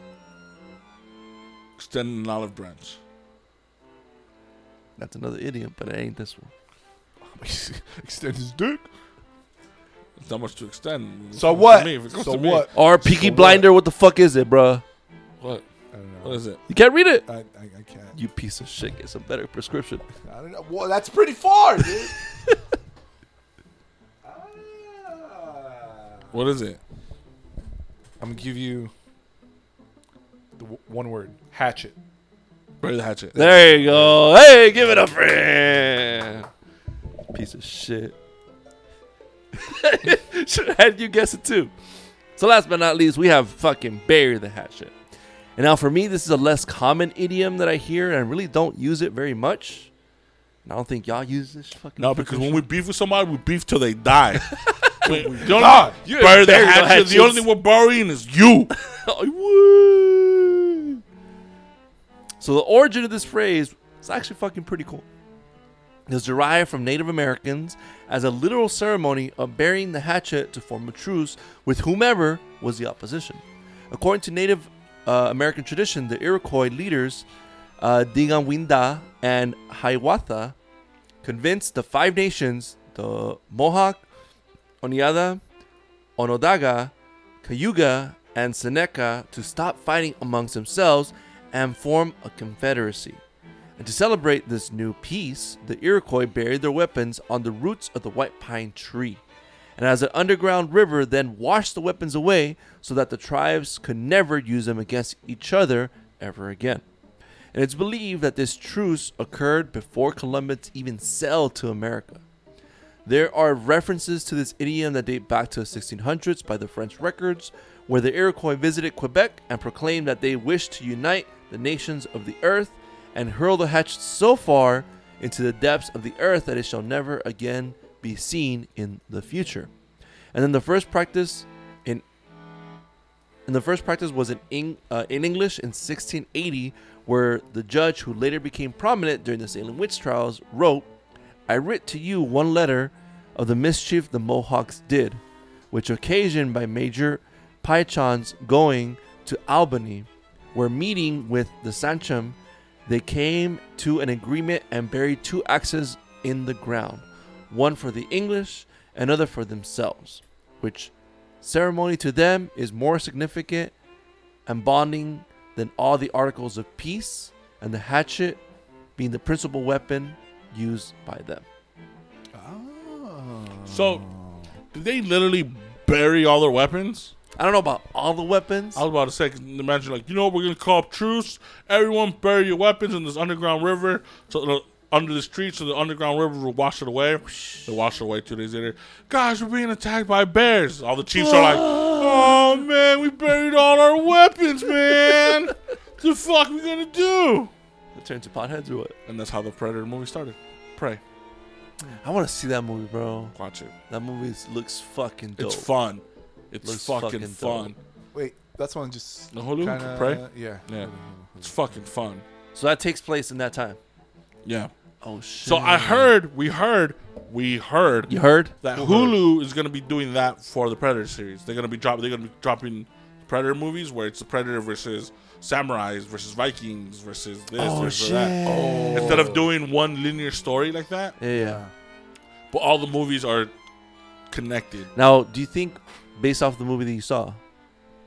Extending an olive branch. That's another idiom, but it ain't this one. Extend his dick. It's not much to extend. So For what? me, if So what? Or Peaky what? Blinder, what the fuck is it, bruh? What? I don't know. What is it? You can't read it. I, I, I can't. You piece of shit. Get some better prescription. I don't know. Well, that's pretty far, dude. Ah. What is it? I'm gonna give you the w- one word: hatchet. Bury the hatchet. There you go. Hey, give it up, friend. Piece of shit. Should have had you guess it too. So last but not least, we have fucking bury the hatchet. And now for me, this is a less common idiom that I hear, and I really don't use it very much. And I don't think y'all use this fucking. No, because when we beef with somebody, we beef till they die. We- the only- God, you bury the bury the hatchet. The only thing we're burying is you. So the origin of this phrase is actually fucking pretty cool. Was derived from Native Americans as a literal ceremony of burying the hatchet to form a truce with whomever was the opposition. According to Native uh, American tradition, the Iroquois leaders uh, Deganawida and Hiawatha convinced the five nations, the Mohawk, Oneida, Onondaga, Cayuga, and Seneca to stop fighting amongst themselves and form a confederacy. And to celebrate this new peace, the Iroquois buried their weapons on the roots of the white pine tree. And as an underground river then washed the weapons away so that the tribes could never use them against each other ever again. And it's believed that this truce occurred before Columbus even sailed to America. There are references to this idiom that date back to the 1600s by the French records, where the Iroquois visited Quebec and proclaimed that they wished to unite the nations of the earth and hurl the hatchet so far into the depths of the earth that it shall never again be seen in the future. And then the first practice in and the first practice was in Eng, uh, in English in 1680, where the judge, who later became prominent during the Salem witch trials, wrote, "I writ to you one letter of the mischief the Mohawks did, which occasioned by Major Pynchon's going to Albany, where meeting with the Sancham, they came to an agreement and buried two axes in the ground, one for the English, another for themselves, which ceremony to them is more significant and bonding than all the articles of peace, and the hatchet being the principal weapon used by them. So, did they literally bury all their weapons? I don't know about all the weapons. I was about to say, imagine like, you know, we're gonna call up truce. Everyone bury your weapons in this underground river. So, uh, under the street so the underground river will wash it away. They wash it away two days later. Guys, we're being attacked by bears. All the chiefs are like, oh man, we buried all our weapons, man. What the fuck we gonna do? It turned to potheads or what? And that's how the Predator movie started. Prey, I want to see that movie, bro. watch it. That movie looks fucking dope. It's fun. It's Looks fucking, fucking fun. dope. Wait, that's one just The Hulu, kinda, Prey. Yeah. Yeah, it's fucking fun. So that takes place in that time. Yeah. Oh shit. So I heard, we heard, we heard You heard? that Hulu is going to be doing that for the Predator series. They're going to be dropping. They're going to be dropping Predator movies where it's the Predator versus samurais versus Vikings versus this Oh versus shit. that. Oh. Instead of doing one linear story like that, Yeah, yeah. but all the movies are connected. Now, do you think, based off the movie that you saw,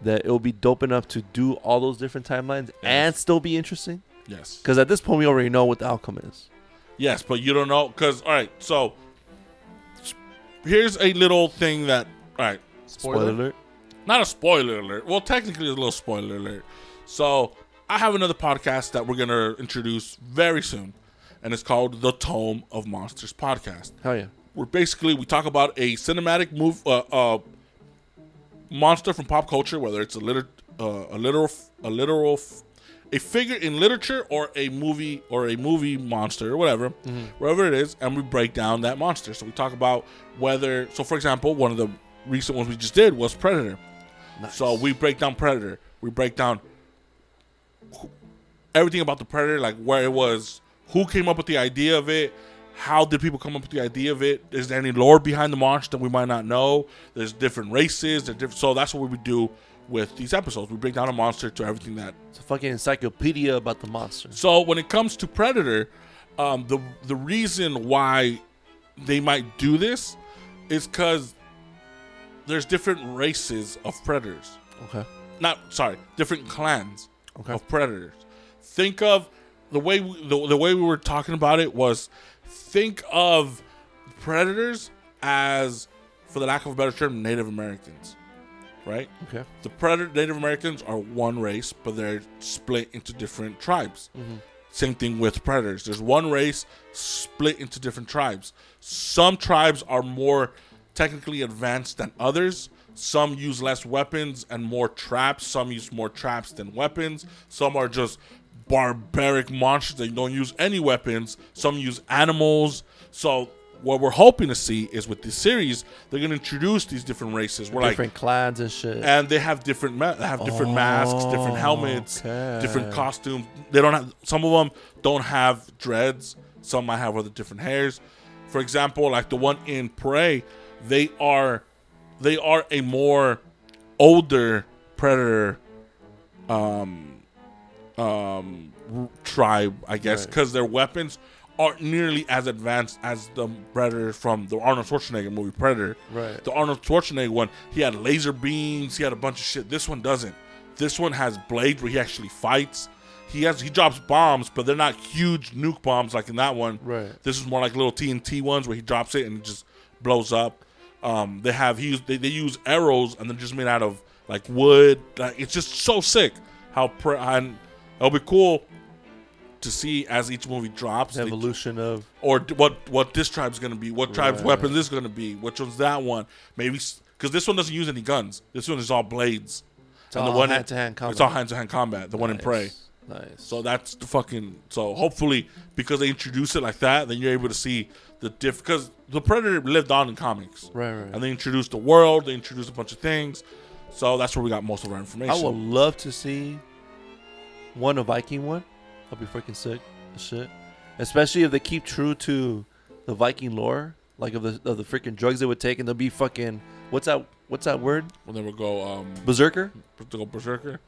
that it will be dope enough to do all those different timelines and still be interesting? Yes. Because at this point, we already know what the outcome is. Yes, but you don't know because all right. So here's a little thing that all right. Spoiler, alert. not a spoiler alert. Well, technically, a little spoiler alert. So, I have another podcast that we're gonna introduce very soon, and it's called the Tome of Monsters podcast. Hell yeah. Where basically we talk about a cinematic move, uh, uh, monster from pop culture, whether it's a liter- uh, a literal, a literal, f- a figure in literature or a movie or a movie monster or whatever, wherever it is, and we break down that monster. So we talk about whether. So, for example, one of the recent ones we just did was Predator. So we break down Predator. We break down everything about the Predator, like where it was, who came up with the idea of it, how did people come up with the idea of it? Is there any lore behind the monster that we might not know? There's different races. There's different, so that's what we would do with these episodes. We break down a monster to everything that It's a fucking encyclopedia about the monster. so when it comes to Predator, um, the the reason why they might do this is because there's different races of predators. Okay. Not sorry, different clans Okay. of predators. Think of the way we, the, the way we were talking about it was think of predators as, for the lack of a better term, Native Americans, right? Okay. The predator Native Americans are one race, but they're split into different tribes. Mm-hmm. Same thing with predators. There's one race split into different tribes. Some tribes are more technically advanced than others. Some use less weapons and more traps. Some use more traps than weapons. Some are just barbaric monsters that don't use any weapons. Some use animals. So what we're hoping to see is with this series, they're gonna introduce these different races. We're like different clans and shit. and they have different ma- have different masks, different helmets, okay. different costumes. They don't have some of them don't have dreads. Some might have other different hairs. For example, like the one in Prey, they are they are a more older predator um um tribe, I guess, Right. because their weapons aren't nearly as advanced as the predator from the Arnold Schwarzenegger movie Predator. Right. The Arnold Schwarzenegger one, he had laser beams, he had a bunch of shit. This one doesn't. This one has blades where he actually fights. He has he drops bombs, but they're not huge nuke bombs like in that one. Right. This is more like little TNT ones where he drops it and it just blows up. Um, they have he they, they use arrows and they're just made out of like wood. Like, it's just so sick how pre- and it'll be cool to see as each movie drops. The they- evolution of or d- what what this tribe's gonna be, what tribe's Right. weapon is gonna be, which one's that one? Maybe because this one doesn't use any guns. This one is all blades. it's all in- hand-to-hand combat. It's all hand to hand combat. The one in Prey. Nice. So that's the fucking. So hopefully, because they introduce it like that, then you're able to see the diff. Because the Predator lived on in comics, Right, right. And they introduced the world. They introduced a bunch of things. So that's where we got most of our information. I would love to see one a Viking one. I'll be freaking sick. as Shit. Especially if they keep true to the Viking lore, like of the of the freaking drugs they would take, and they'll be fucking what's that? What's that word? When they would go, um, Berserker. to go berserker.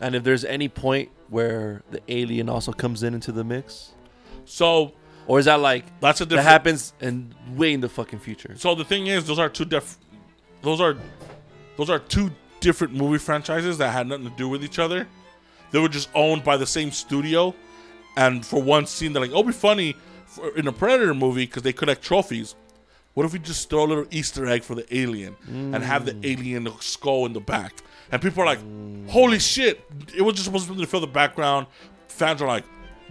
And if there's any point where the alien also comes in into the mix, So or is that like that's a that happens and way in the fucking future? So the thing is, those are two diff. Those are, those are two different movie franchises that had nothing to do with each other. They were just owned by the same studio, and for one scene, they're like, "Oh, it'd be funny for, in a Predator movie because they collect trophies. What if we just throw a little Easter egg for the alien and have the mm. alien skull in the back?" And people are like, "Holy shit! It was just supposed to fill the background." Fans are like,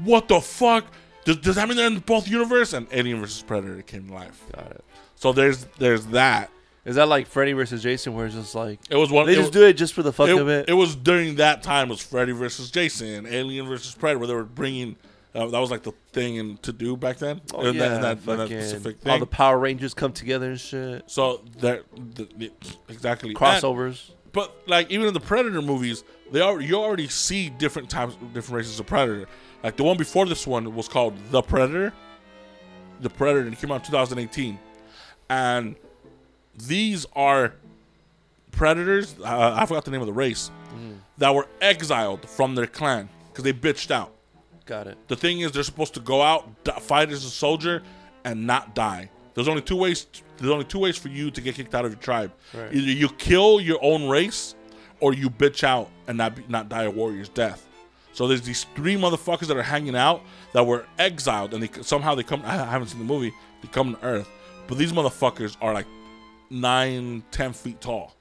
"What the fuck?" Does, does that mean they're in both universe? And Alien versus Predator came to life. Got it. So there's there's that. Is that like Freddy versus Jason, where it's just like It was one. they it, just do it just for the fuck of it? it was during that time It was Freddy versus Jason, Alien versus Predator, where they were bringing. Uh, that was like the thing in, to do back then. oh yeah, that, that, that fucking- specific all the Power Rangers come together and shit. so there, the, the, exactly And- Crossovers. but like even in the Predator movies, they are you already see different types, different races of Predator. Like the one before this one was called the Predator, the Predator, and it came out in 2018, and these are predators. Uh, I forgot the name of the race that were exiled from their clan because they bitched out. Got it. The thing is, they're supposed to go out, d- fight as a soldier, and not die. There's only two ways. There's only two ways for you to get kicked out of your tribe. Right. Either you kill your own race, or you bitch out and not be, not die a warrior's death. So there's these three motherfuckers that are hanging out that were exiled, and they somehow they come. I haven't seen the movie. They come to Earth, but these motherfuckers are like nine, ten feet tall.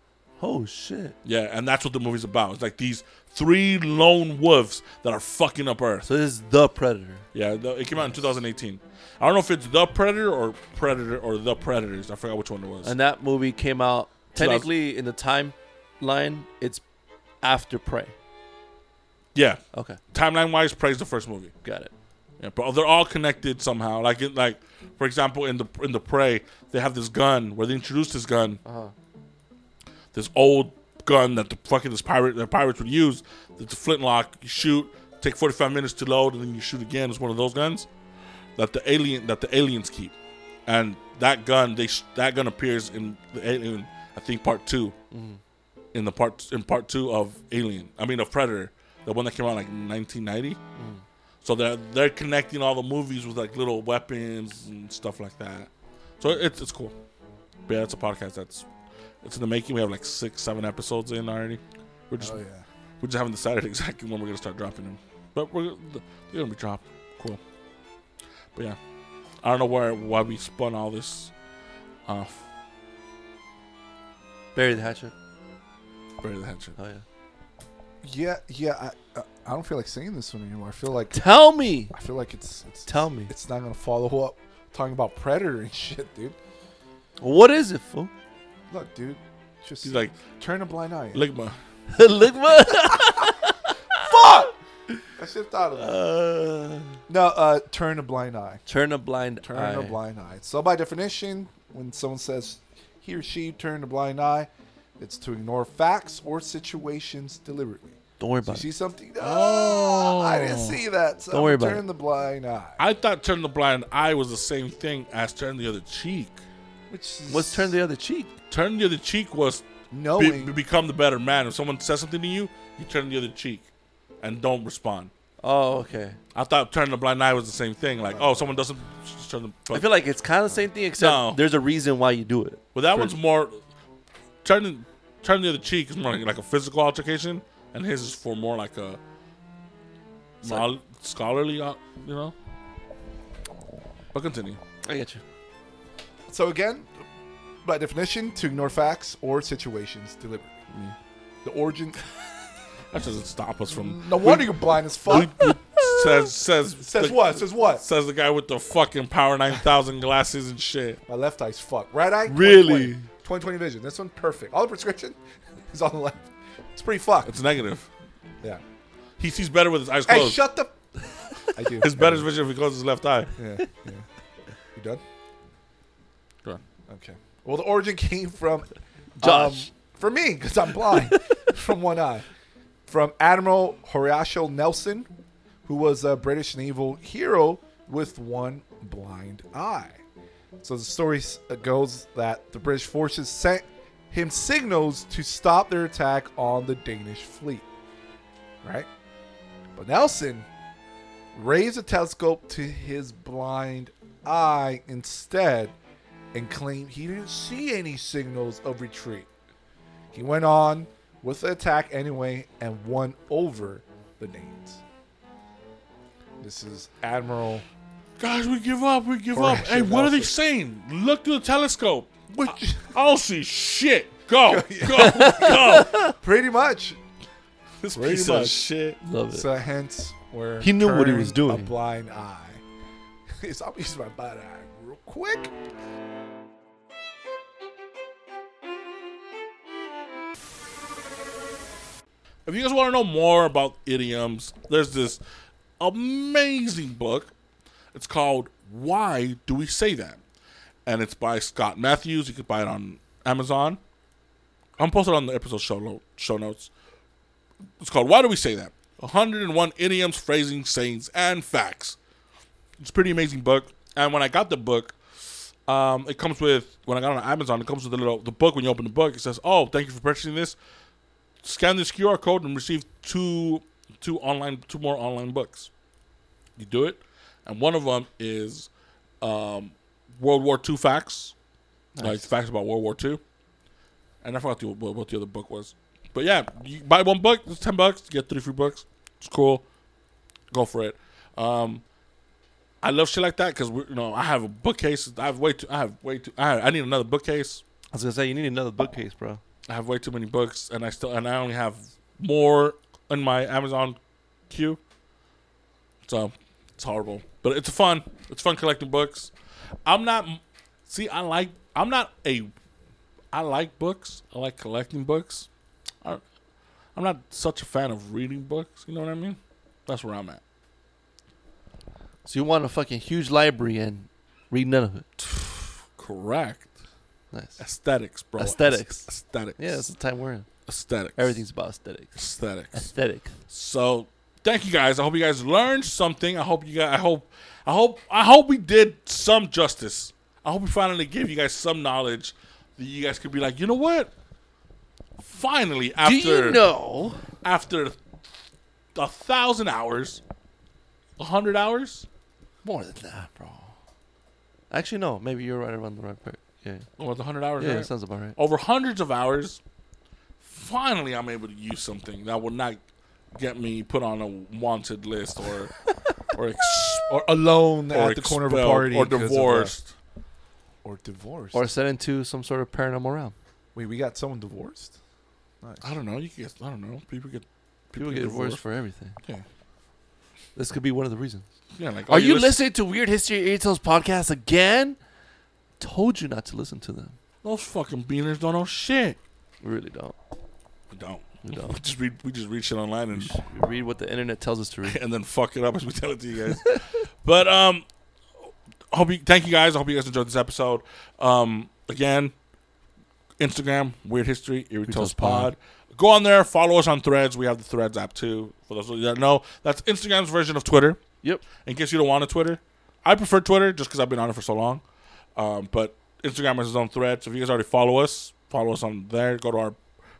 Oh shit. Yeah, and that's what the movie's about. It's like these three lone wolves that are fucking up Earth. So this is the Predator. Yeah, the, it came out in 2018. I don't know if it's the Predator or Predator or the Predators. I forgot which one it was. And that movie came out technically in the timeline. It's after Prey. yeah, Okay, timeline wise, Prey's the first movie. got it. Yeah, but they're all connected somehow. Like, it, like for example, in the in the Prey, they have this gun where they introduced this gun, Uh-huh. this old gun that the fucking this pirate the pirates would use. It's a flintlock. You shoot, take 45 minutes to load, and then you shoot again. It's one of those guns that the alien that the aliens keep, and that gun they sh- that gun appears in the alien. I think part 2 in the part in part two of Alien. I mean of Predator, the one that came out like 1990. So they're they're connecting all the movies with like little weapons and stuff like that. So it's it's cool. But yeah, it's a podcast that's it's in the making. We have like six, seven episodes in already. We're just Oh yeah. we just haven't decided exactly when we're gonna start dropping them. But we're they're gonna be dropped. Cool. But yeah, I don't know where why we spun all this off. Bury the hatchet. Bury the hatchet. Oh yeah. Yeah, yeah. I, I I don't feel like saying this one anymore. I feel like Tell me. I feel like it's it's Tell me. it's not gonna follow up talking about Predator and shit, dude. What is it, fool? Look, dude, just He's like, turn a blind eye. Ligma. Look what. fuck. I should have thought of that. Uh, No, uh, turn a blind eye. turn a blind Turn eye. a blind eye. So by definition, when someone says he or she turned a blind eye, it's to ignore facts or situations deliberately. Don't worry So you about see it. something? Oh, I didn't see that. So Don't worry about turn it. the blind eye. I thought turn the blind eye was the same thing as turn the other cheek. Which is What's turn the other cheek? Turn the other cheek was be, knowing. become the better man. If someone says something to you, you turn the other cheek and don't respond. Oh, okay. I thought turn the blind eye was the same thing. Like, oh, someone doesn't just turn the. I feel like it's kind of the same thing, except No. there's a reason why you do it. well, that for- one's more turning turn the other cheek is more like, like a physical altercation, and his is for more like a It's like- scholarly, uh, you know. But continue. I get you. So again, by definition, to ignore facts or situations deliberately. The origin. That doesn't stop us from. No wonder you're blind as fuck. says says Says the- what? Says what? Says the guy with the fucking Power 9000 glasses and shit. My left eye's fucked. Right eye? Really? 20/20. 20/20 vision. This one, perfect. All the prescription is on the left. It's pretty fucked. It's negative. Yeah. He sees better with his eyes Hey, closed. shut the. I do. his better vision if he closes his left eye. Yeah. yeah. You done? Go on. Okay. Well, the origin came from Josh. um, for me because I'm blind from one eye. From Admiral Horatio Nelson, who was a British naval hero with one blind eye. So the story uh, goes that the British forces sent him signals to stop their attack on the Danish fleet. Right? But Nelson raised a telescope to his blind eye instead and claimed he didn't see any signals of retreat. He went on with the attack anyway and won over the Danes. This is Admiral. Guys, we give up. We give up. Hey, what are they saying? Look through the telescope. Which, I don't see shit. Go, go, go. pretty much. This Pretty piece much. of shit. Love it. So hence where He knew what he was doing. A blind eye. so I'm using my bad eye real quick. If you guys want to know more about idioms, there's this amazing book. It's called Why Do We Say That? And it's by Scott Matthews. You can buy it on Amazon. I'm posted on the episode show, note, show notes. It's called Why Do We Say That? 101 Idioms, Phrasing, Sayings, and Facts. It's a pretty amazing book. And when I got the book, um, it comes with, when I got it on Amazon, it comes with a little, the book, when you open the book, it says, oh, thank you for purchasing this scan this QR code and receive two two online two more online books. You do it, and one of them is um, World War II facts, like facts about World War II. And I forgot the, what, what the other book was, but yeah, you buy one book, it's ten bucks, you get three free books. It's cool. Go for it. Um, I love shit like that because you know I have a bookcase. I have way too. I have way too. I, I need another bookcase. I was gonna say you need another bookcase, bro. I have way too many books, and I still and I only have more in my Amazon queue. So it's horrible, but it's fun. It's fun collecting books. I'm not. See, I like. I'm not a. I like books. I like collecting books. I, I'm not such a fan of reading books. You know what I mean? That's where I'm at. So you want a fucking huge library and read none of it. Correct. Nice. Aesthetics, bro. Aesthetics. Aesthetics. Yeah, it's the time we're in. aesthetics. Everything's about aesthetics. aesthetics. Aesthetic. So thank you guys. I hope you guys learned something. I hope you guys. I hope. I hope. I hope we did some justice. I hope we finally gave you guys some knowledge that you guys could be like, you know what? Finally, after Do you know? after a thousand hours, a hundred hours, More than that, bro. Actually, no. Maybe you're right around the right part. Yeah. or the hundred hours, Yeah, right? sounds about right. over hundreds of hours, finally I'm able to use something that will not get me put on a wanted list or or ex- Or alone or at the corner of a party. or 'cause of a- divorced. or divorced. Or set into some sort of paranormal realm. Wait, we got someone divorced? Nice. I don't know. You get. I don't know. People get. People get divorced divorced. for everything. Yeah. This could be one of the reasons. Yeah. Like, Are oh, you listen- listening to Weird History Ear Tales podcast again? Told you not to listen to them. Those fucking beaners don't know shit. We really don't. We don't. We We just read. We just read shit online and We read what the internet tells us to read. and then fuck it up as we tell it to you guys. but um, hope you. Thank you guys. I hope you guys enjoyed this episode. Um, again, Instagram Weird History Eerie Pod. Pod. Go on there. Follow us on Threads. We have the Threads app too. For those of you that know, that's Instagram's version of Twitter. Yep. In case you don't want a Twitter, I prefer Twitter just because I've been on it for so long. Um, but Instagram has its own thread. So if you guys already follow us, follow us on there. Go to our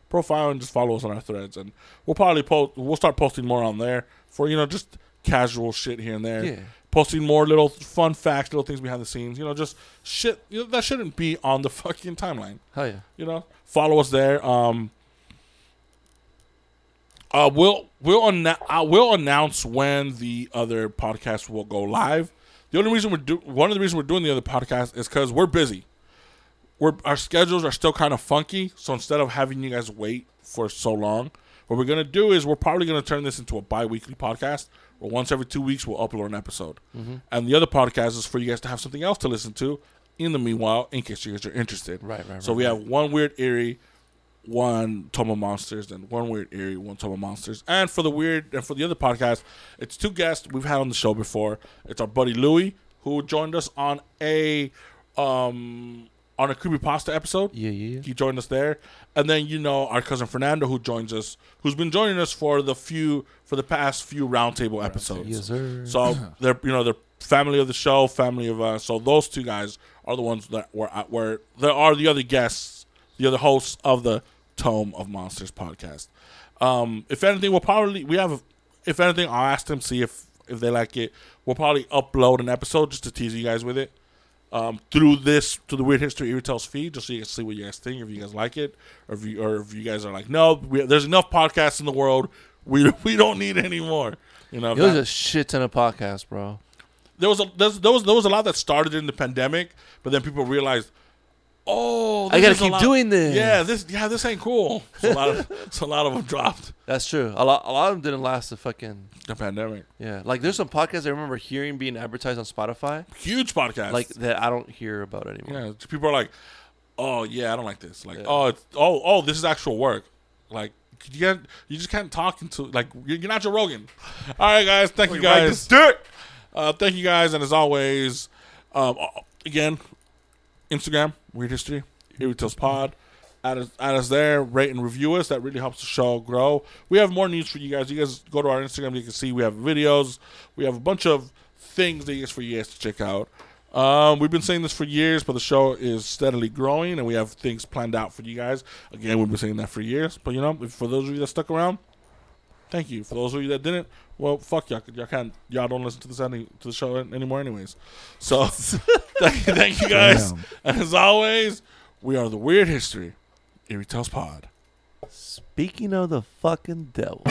profile and just follow us on our threads, and we'll probably post. We'll start posting more on there for you know just casual shit here and there. Yeah. Posting more little fun facts, little things behind the scenes. You know, just shit you know, that shouldn't be on the fucking timeline. Hell yeah. You know, follow us there. Um, uh, we'll we'll anna- uh, we'll announce when the other podcast will go live. The only reason we're do one of the reasons we're doing the other podcast is because we're busy. We're our schedules are still kind of funky, so instead of having you guys wait for so long, what we're gonna do is we're probably gonna turn this into a bi-weekly podcast. Where once every two weeks we'll upload an episode, and the other podcast is for you guys to have something else to listen to. In the meanwhile, in case you guys are interested, Right, right, So right, we right. have one weird eerie, one Tome of Monsters, and one weird eerie, one Tome of Monsters. And for the weird and for the other podcast, it's two guests we've had on the show before. It's our buddy Louie who joined us on a um on a creepypasta episode. Yeah, yeah, yeah. He joined us there, and then you know our cousin Fernando who joins us, who's been joining us for the few for the past few roundtable episodes. Yes, sir. So they're you know they're family of the show, family of us. So those two guys are the ones that were at where there are the other guests, the other hosts of the Tome of Monsters podcast. Um, if anything, we'll probably we have. If anything, I'll ask them see if if they like it. We'll probably upload an episode just to tease you guys with it. Um, through this to the Weird History Ear Tales feed, just so you can see what you guys think, if you guys like it, or if you or if you guys are like, no, we, there's enough podcasts in the world, we we don't need any more. You know, There's a shit ton of podcasts, bro. there was a there was there was a lot that started in the pandemic, but then people realized, oh, I gotta is a keep lot- doing this. Yeah, this yeah, this ain't cool. So a lot of so a lot of them dropped That's true. A lot, a lot of them didn't last the fucking the pandemic. yeah. Like there's some podcasts I remember hearing being advertised on Spotify, Huge podcast. like that I don't hear about anymore. yeah, people are like, oh yeah, I don't like this. Like Yeah. oh it's, oh oh this is actual work. Like you can't you just can't talk into like you're you're not Joe Rogan. All right, guys, thank you guys. this. Uh, thank you guys, and as always, um, again, Instagram, Weird History, Here We Tells Pod. Add us, add us there, rate and review us. That really helps the show grow. We have more news for you guys. You guys go to our Instagram, you can see we have videos. We have a bunch of things that is for you guys to check out. Um, we've been saying this for years, but the show is steadily growing, and we have things planned out for you guys. Again, we've been saying that for years, but you know, for those of you that stuck around, thank you. For those of you that didn't, well, fuck y'all. Y'all can't. Y'all don't listen to this any to the show anymore, anyways. So, thank you, thank you guys. Damn. And as always, we are the Weird History Eerie Tells Pod. Speaking of the fucking devil.